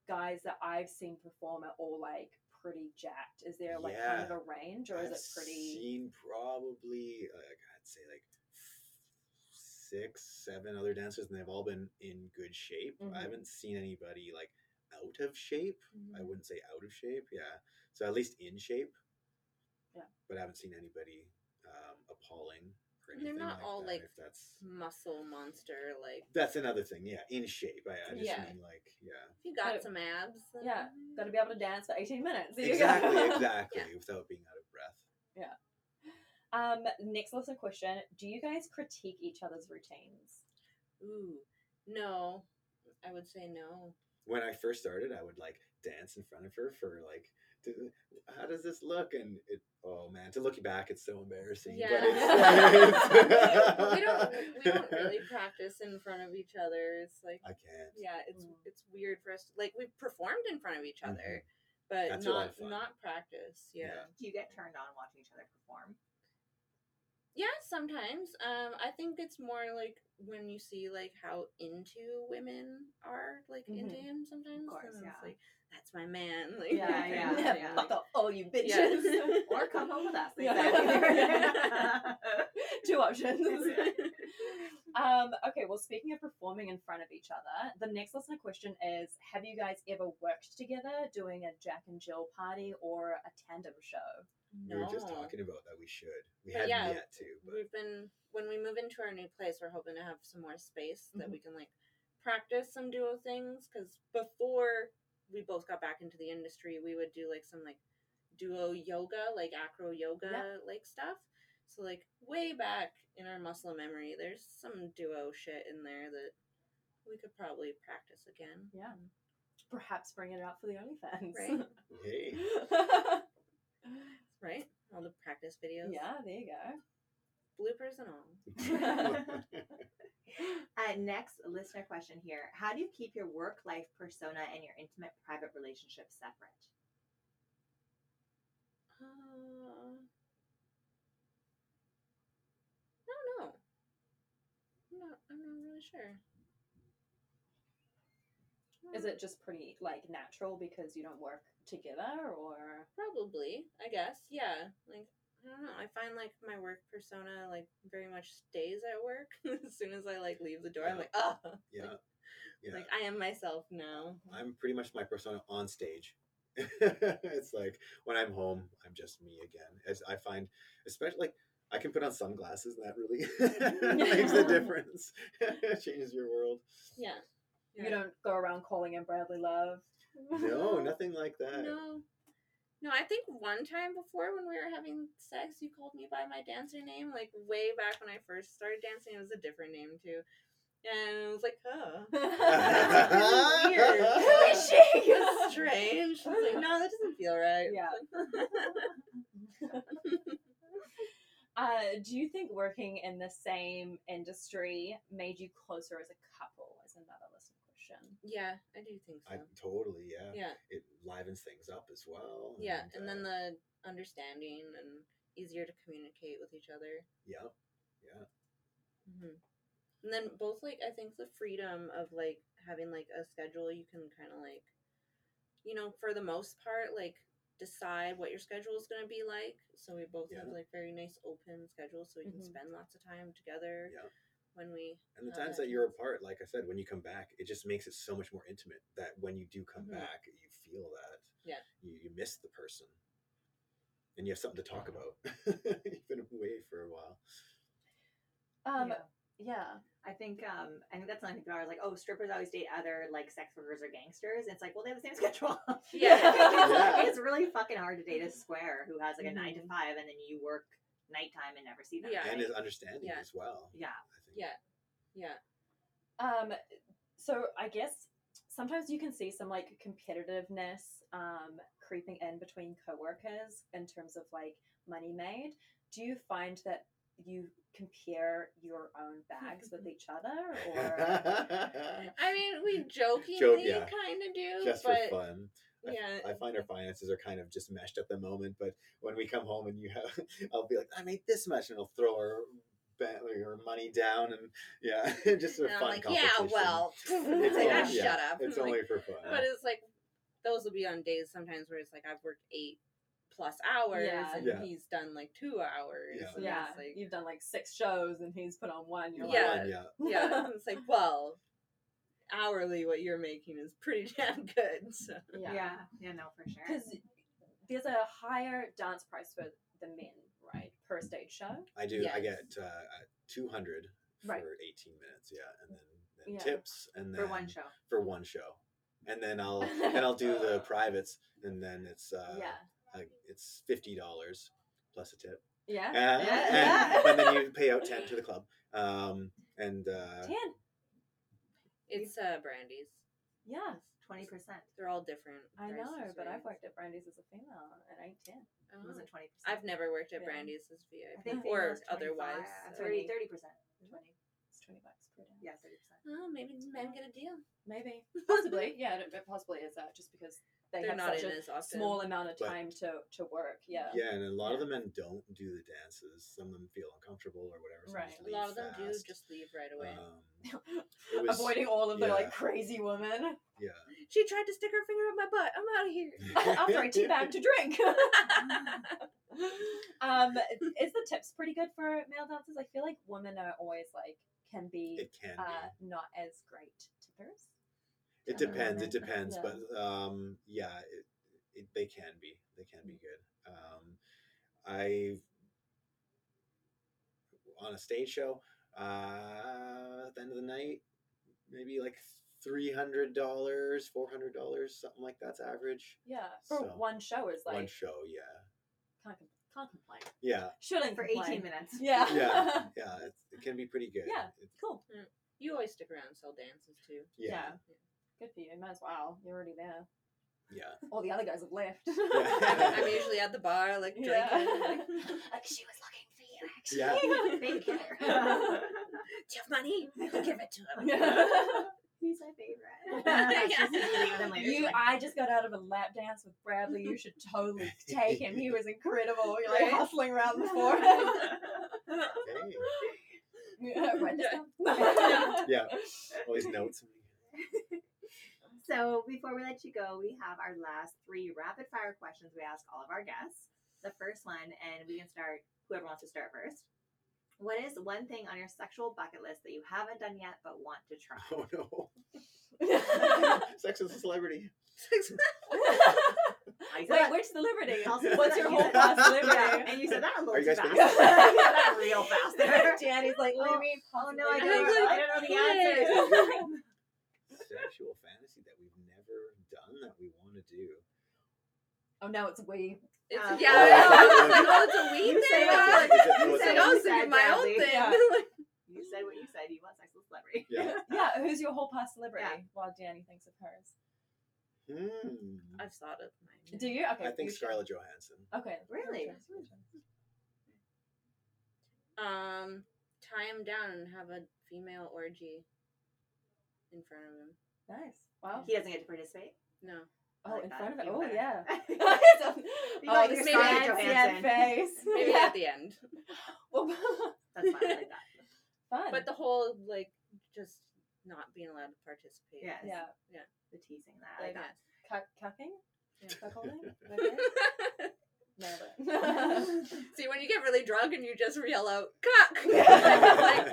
guys that I've seen perform are all like pretty jacked. Is there like kind of a range, or is I've it pretty? Seen probably like I'd say like six, seven other dancers, and they've all been in good shape. Mhm. I haven't seen anybody like out of shape. I Mhm. wouldn't say out of shape. Yeah, so at least in shape. Yeah. but I haven't seen anybody um, appalling or And they're not like all, that, like, if that's Muscle monster, like that's another thing. Yeah, in shape. I, I just Yeah. mean like yeah. if you got But- some abs. Then, Yeah, Got to be able to dance for eighteen minutes. [laughs] There you Exactly, go. exactly. [laughs] Yeah. Without being out of breath. Um, next lesson question: Do you guys critique each other's routines? Ooh, no, I would say no. when I first started, I would like dance in front of her for like, to, how does this look? And it, oh man, to look you back, it's so embarrassing. Yeah, but it's, But [laughs] we don't we [laughs] don't really practice in front of each other. It's like I can't. yeah, it's Mm. it's weird for us. To, like we've performed in front of each other, but That's not not practice. Yeah. Yeah. Do you get turned on watching each other perform? Yeah, sometimes. Um, I think it's more like when you see like how into women are like into Mhm. him sometimes. course, yeah. like that's my man. [laughs] Like, Yeah, yeah, yeah. Fuck off, all you bitches. Yeah. Or come home with us. [laughs] Yeah. Exactly. [laughs] Two options. um, okay, well, speaking of performing in front of each other, the next listener question is Have you guys ever worked together doing a Jack and Jill party or a tandem show? We were just talking about that we should. We But hadn't yeah, yet to, but We've been when we move into our new place, we're hoping to have some more space that Mhm. we can like practice some duo things. Because before we both got back into the industry, we would do like some like duo yoga, like acro yoga like stuff. So like way back in our muscle memory, there's some duo shit in there that we could probably practice again. Yeah. Perhaps bring it out for the OnlyFans. Right. hey, [laughs] Right? All the practice videos. yeah, there you go. Bloopers and all. [laughs] [laughs] Uh, next listener question here: How do you keep your work life persona and your intimate private relationships separate? Uh, I don't know. I'm not, I'm not really sure. Is it just pretty like natural because you don't work together or Probably, I guess. Yeah. Like, I don't know. I find like my work persona like very much stays at work. [laughs] as soon as I like leave the door, I'm like, oh, yeah, [laughs] yeah. like I am myself now. Uh, I'm pretty much my persona on stage. [laughs] it's like when I'm home, I'm just me again. As I find, especially like I can put on sunglasses, and that really makes the difference. Changes your world. Yeah. you don't go around calling him Bradley Love? No, [laughs] nothing like that. No. No, I think one time before when we were having sex, you called me by my dancer name. Like way back when I first started dancing, it was a different name too. And I was like, huh. [laughs] Weird. Who is she? It's [laughs] strange. I was like, no, that doesn't feel right. Yeah. Uh, do you think working in the same industry made you closer as a couple? Is another listener question. yeah, I do think so. I totally, yeah. yeah. It livens things up as well. Yeah. And then uh, the understanding and easier to communicate with each other. yeah, yeah, Mm-hmm. And then both like I think the freedom of like having like a schedule you can kind of like, you know, for the most part like decide what your schedule is going to be like. So we both have like very nice open schedules, so we can Mhm. spend lots of time together yeah. When we. And the times that that you're apart, like I said, when you come back, it just makes it so much more intimate. That when you do come Mhm. back, you feel that. Yeah. You, you miss the person, and you have something to talk about. [laughs] You've been away for a while. Um, Yeah. yeah. I think um I think that's something people are like, oh, strippers always date other like sex workers or gangsters. And it's like, well, they have the same [laughs] schedule. Yeah. [laughs] Yeah. it's really fucking hard to date a square who has like a nine to Mhm. five and then you work nighttime and never see them. Yeah. and right? is understanding Yeah. as well. yeah. I think. Yeah. Yeah. Um, so I guess sometimes you can see some like competitiveness um, creeping in between coworkers in terms of like money made. Do you find that you compare your own bags with [laughs] each other, or I mean, we [laughs] jokingly Joke, yeah. kind of do, just but for fun. I, yeah. I find our finances are kind of just meshed at the moment, but when we come home and you have, [laughs] I'll be like, I made this much, and I'll throw our ba- her money down, and yeah, [laughs] just a and I'm fun like, competition. yeah, well, [laughs] it's like, only, ah, yeah, shut up. It's [laughs] Like, only for fun. but it's like those will be on days sometimes where it's like I've worked eight plus hours Yeah. and Yeah. he's done like two hours. Yeah. and yeah, like, you've done like six shows and he's put on one. You're Yeah. Fun, yeah. yeah, it's like, well, hourly what you're making is pretty damn good. So. like, Yeah. Yeah, no, for sure. because there's a higher dance price for the men, right, per stage show. I do. I get uh, two hundred for Right. eighteen minutes. Yeah, and then, then Yeah. tips, and then For one show. for one show, and then I'll [laughs] and I'll do the [laughs] privates, and then it's uh, yeah, uh, it's fifty dollars plus a tip. yeah, Uh, Yeah, and, [laughs] yeah. and then you pay out 10 to the club. Um, and uh, ten. It's uh, Brandi's. Yeah, Twenty percent. They're all different. I know, prices, but right? I've worked at Brandi's as a female and I ain't ten. Oh. wasn't twenty percent? I've never worked at Yeah. Brandi's as VIP I think or otherwise. so- 30 percent. Twenty. It's twenty bucks per day. Yeah, thirty percent. Oh, maybe men get a deal. Maybe, [laughs] possibly, yeah. It, it possibly is that just because they They're have not such in a as small amount of But- time to to work. Yeah, yeah, and a lot of the men don't do the dances. Some of them feel uncomfortable or whatever. so Right. A lot of leave them do just leave right away. Um, [laughs] was- avoiding all of the like crazy women. Yeah. she tried to stick her finger up my butt. I'm out of here. After I teabag to drink. [laughs] um, is the tips pretty good for male dancers? I feel like women are always like can be It can be. uh, not as great tippers. It depends. It depends. yeah. But um, yeah, it, it, they can be. They can be good. Um, I on a stage show uh, at the end of the night, maybe like three hundred dollars, four hundred dollars, something like that's average. Yeah, for So, one show is like One show, yeah, can't, can't complain. yeah, Shouldn't For complain. eighteen minutes. Yeah. yeah, yeah. [laughs] It's, it can be pretty good. Yeah. It's- cool. Mm. You always stick around and sell dances too. yeah, Good for you. Might as well. You're already there. yeah. All the other guys have left. [laughs] I'm, I'm usually at the bar, like drinking. Yeah. Like, [laughs] oh, like she was looking for you, actually. Yeah. Baby killer. Do you have money? Give it to him. He's my favorite. Yeah. [laughs] She's meeting with him later. You, I just got out of a lap dance with Bradley. You should totally take him. He was incredible. You're like Right? [laughs] hustling around the [laughs] floor. Yeah, write this down. Yeah. All these notes. So before we let you go, we have our last three rapid fire questions we ask all of our guests. The first one, and we can start whoever wants to start first. What is one thing on your sexual bucket list that you haven't done yet but want to try? Oh no. [laughs] Sex with a celebrity. [laughs] I said Wait, that- which celebrity? I'll [laughs] What's your whole said- past Yeah, celebrity? and you said that a little Are you guys fast. finished? you said that real fast there. Dyani's like, let Oh, me Oh no, I don't, do know. I don't know the answer. Sexual fantasy that we've never done that we want to do. Oh, now it's we. It's, Um, yeah, oh, I was like, oh, it's a weed You thing. said I was what like, you said. You You I said was what like, you oh, said, thinking my own thing. Yeah. You said what you said. You want sex with celebrity. [laughs] Yeah. [laughs] Yeah, who's your whole past celebrity? Yeah. While Dyani thinks of hers. Hmm. I've thought of mine. Do you? Okay. I think you should. Scarlett Johansson. Okay. Really? Um, tie him down and have a female orgy in front of him. Nice. Wow. He doesn't get to participate. No. Oh, like in that. front of it. Oh, better. yeah. You oh, [laughs] [laughs] like oh, this your fancy Scarlett and Johansson. face. [laughs] Maybe Yeah. at the end. Well, That's fine. I like that. Fun. But the whole, like, just not being allowed to participate. Yes. yeah, Yeah. The teasing that. I like Like that. cuck, cucking, Yeah. cuckolding. Okay. Nailed it. See, when you get really drunk and you just yell out, cuck! like,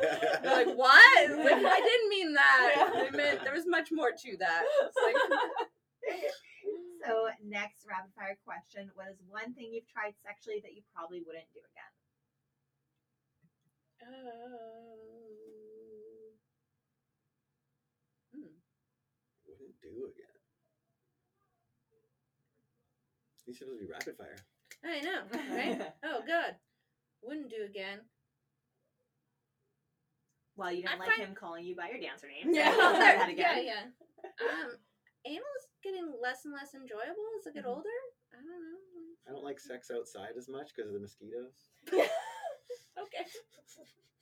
you're like, what? Like, I didn't mean that. Yeah. I meant there was much more to that. It's like, So next rapid fire question: What is one thing you've tried sexually that you probably wouldn't do again? hmm. Wouldn't do again. These supposed to be rapid fire. I know, right? [laughs] oh, God. Wouldn't do again. Well, you didn't I like find- him calling you by your dancer name. so Yeah. you can try [laughs] yeah, yeah. Um, anal is getting less and less enjoyable as I get Mhm. older. I don't know. I don't like sex outside as much because of the mosquitoes. [laughs] Okay.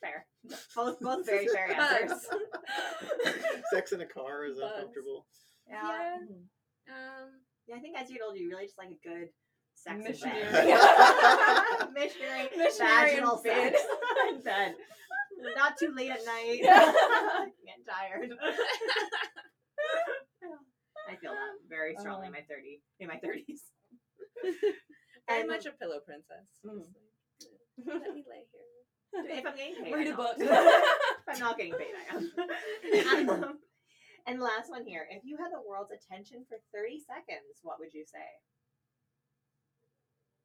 Fair. Both both very [laughs] fair answers. [laughs] sex in a car is Bugs. uncomfortable. Yeah. Um. Yeah, I think as you get older, you really just like a good sex in Missionary. bed. Yeah. missionary, Missionary in vaginal bed. sex in bed. Not too late at night. Yeah. Getting tired. I feel that very strongly in my thirty in my thirties. [laughs] Very And- much a pillow princess. Mm. Just like, [laughs] Let me lay here. If I'm getting paid, Read I'm a book. [laughs] if I'm not getting paid, I am. um, and last one here. If you had the world's attention for 30 seconds, what would you say?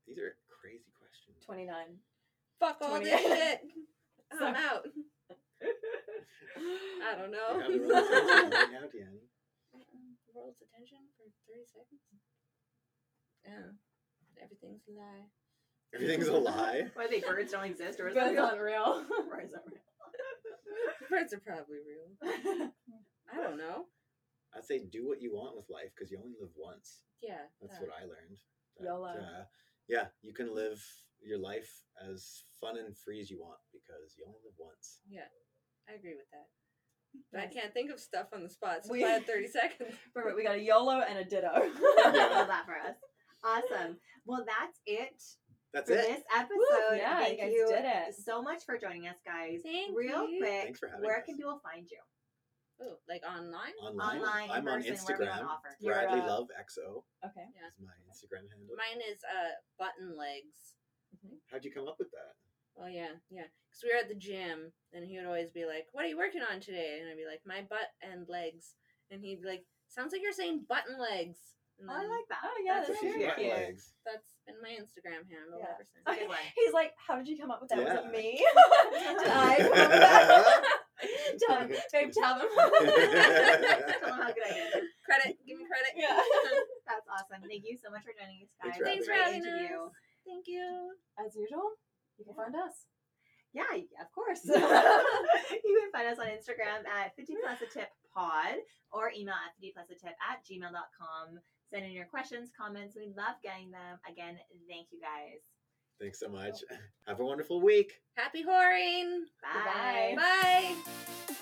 These are crazy questions. 29. Fuck all this shit. I'm out. I don't You have the know. World's attention right now, Dyani. World's attention for 30 seconds? Yeah. Everything's a lie. Everything's a lie. Why do they birds don't exist, or is Birds that real? aren't real. [laughs] Birds aren't real. [laughs] Birds are probably real. I don't know. I'd say do what you want with life because you only live once. Yeah. That's that. what I learned. That, YOLO. uh, yeah, you can live your life as fun and free as you want because you only live once. Yeah. I agree with that. But I can't think of stuff on the spot, so We- I had 30 [laughs] seconds. Perfect. We got a YOLO and a ditto. [laughs] Love that for us. [laughs] Awesome. Well, that's it That's for it. this episode. yeah, you Thank guys you did it. so much for joining us, guys. Thank Real you. quick, Thanks for having where us. can people find you? Oh, like online? Online. Online, I'm on person, wherever Instagram. offer. Bradley uh, Love XO Okay. Yeah. is my Instagram handle. Mine is uh button legs. How'd you come up with that? Oh yeah, yeah. Because we were at the gym, and he would always be like, "What are you working on today?" And I'd be like, "My butt and legs." And he'd be like, "Sounds like you're saying button legs." And Oh, I like that. Oh, yeah, that's that's cute. very Butt cute. legs. that's been my Instagram handle Yeah. ever since. That's a good one. He's like, how did you come up with that? Was it me? [laughs] [laughs] did I come up with that? [laughs] tell him. Babe, tell him. Tell them how good I did. Credit, give me credit. Yeah. That's awesome. Thank you so much for joining us, guys. Thanks for Thanks having interview. us. Thank you. As usual, you can find us. Yeah, of course. [laughs] [laughs] you can find us on Instagram at 50 plus a tip pod or email at 50 plus a tip at gmail.com. Send in your questions, comments. We love getting them. Again, thank you guys. Thanks so much. Have a wonderful week. Happy whoring. Bye. Goodbye. Bye.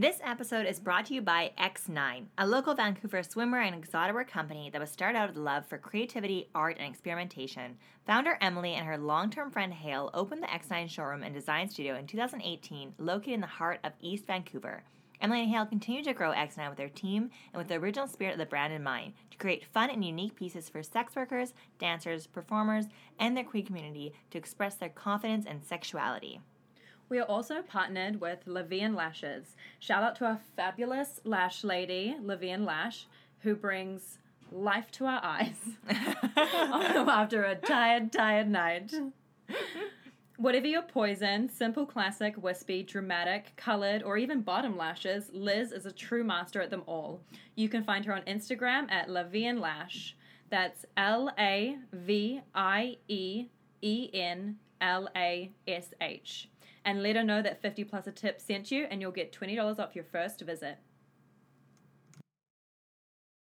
This episode is brought to you by X9, a local Vancouver swimwear and exotic company that was started out of love for creativity, art, and experimentation. Founder Emily and her long term friend Hale opened the X9 showroom and design studio in 2018, located in the heart of East Vancouver. Emily and Hale continue to grow X9 with their team and with the original spirit of the brand in mind to create fun and unique pieces for sex workers, dancers, performers, and their queer community to express their confidence and sexuality. We are also partnered with Lavieen Lashes. Shout out to our fabulous lash lady, Lavieen Lash, who brings life to our eyes [laughs] [laughs] after a tired, tired night. Whatever your poison, simple, classic, wispy, dramatic, colored, or even bottom lashes, Liz is a true master at them all. You can find her on Instagram at Lavieen Lash. That's L A V I E E N L A S H. And let her know that 50 plus a tip sent you, and you'll get $20 off your first visit.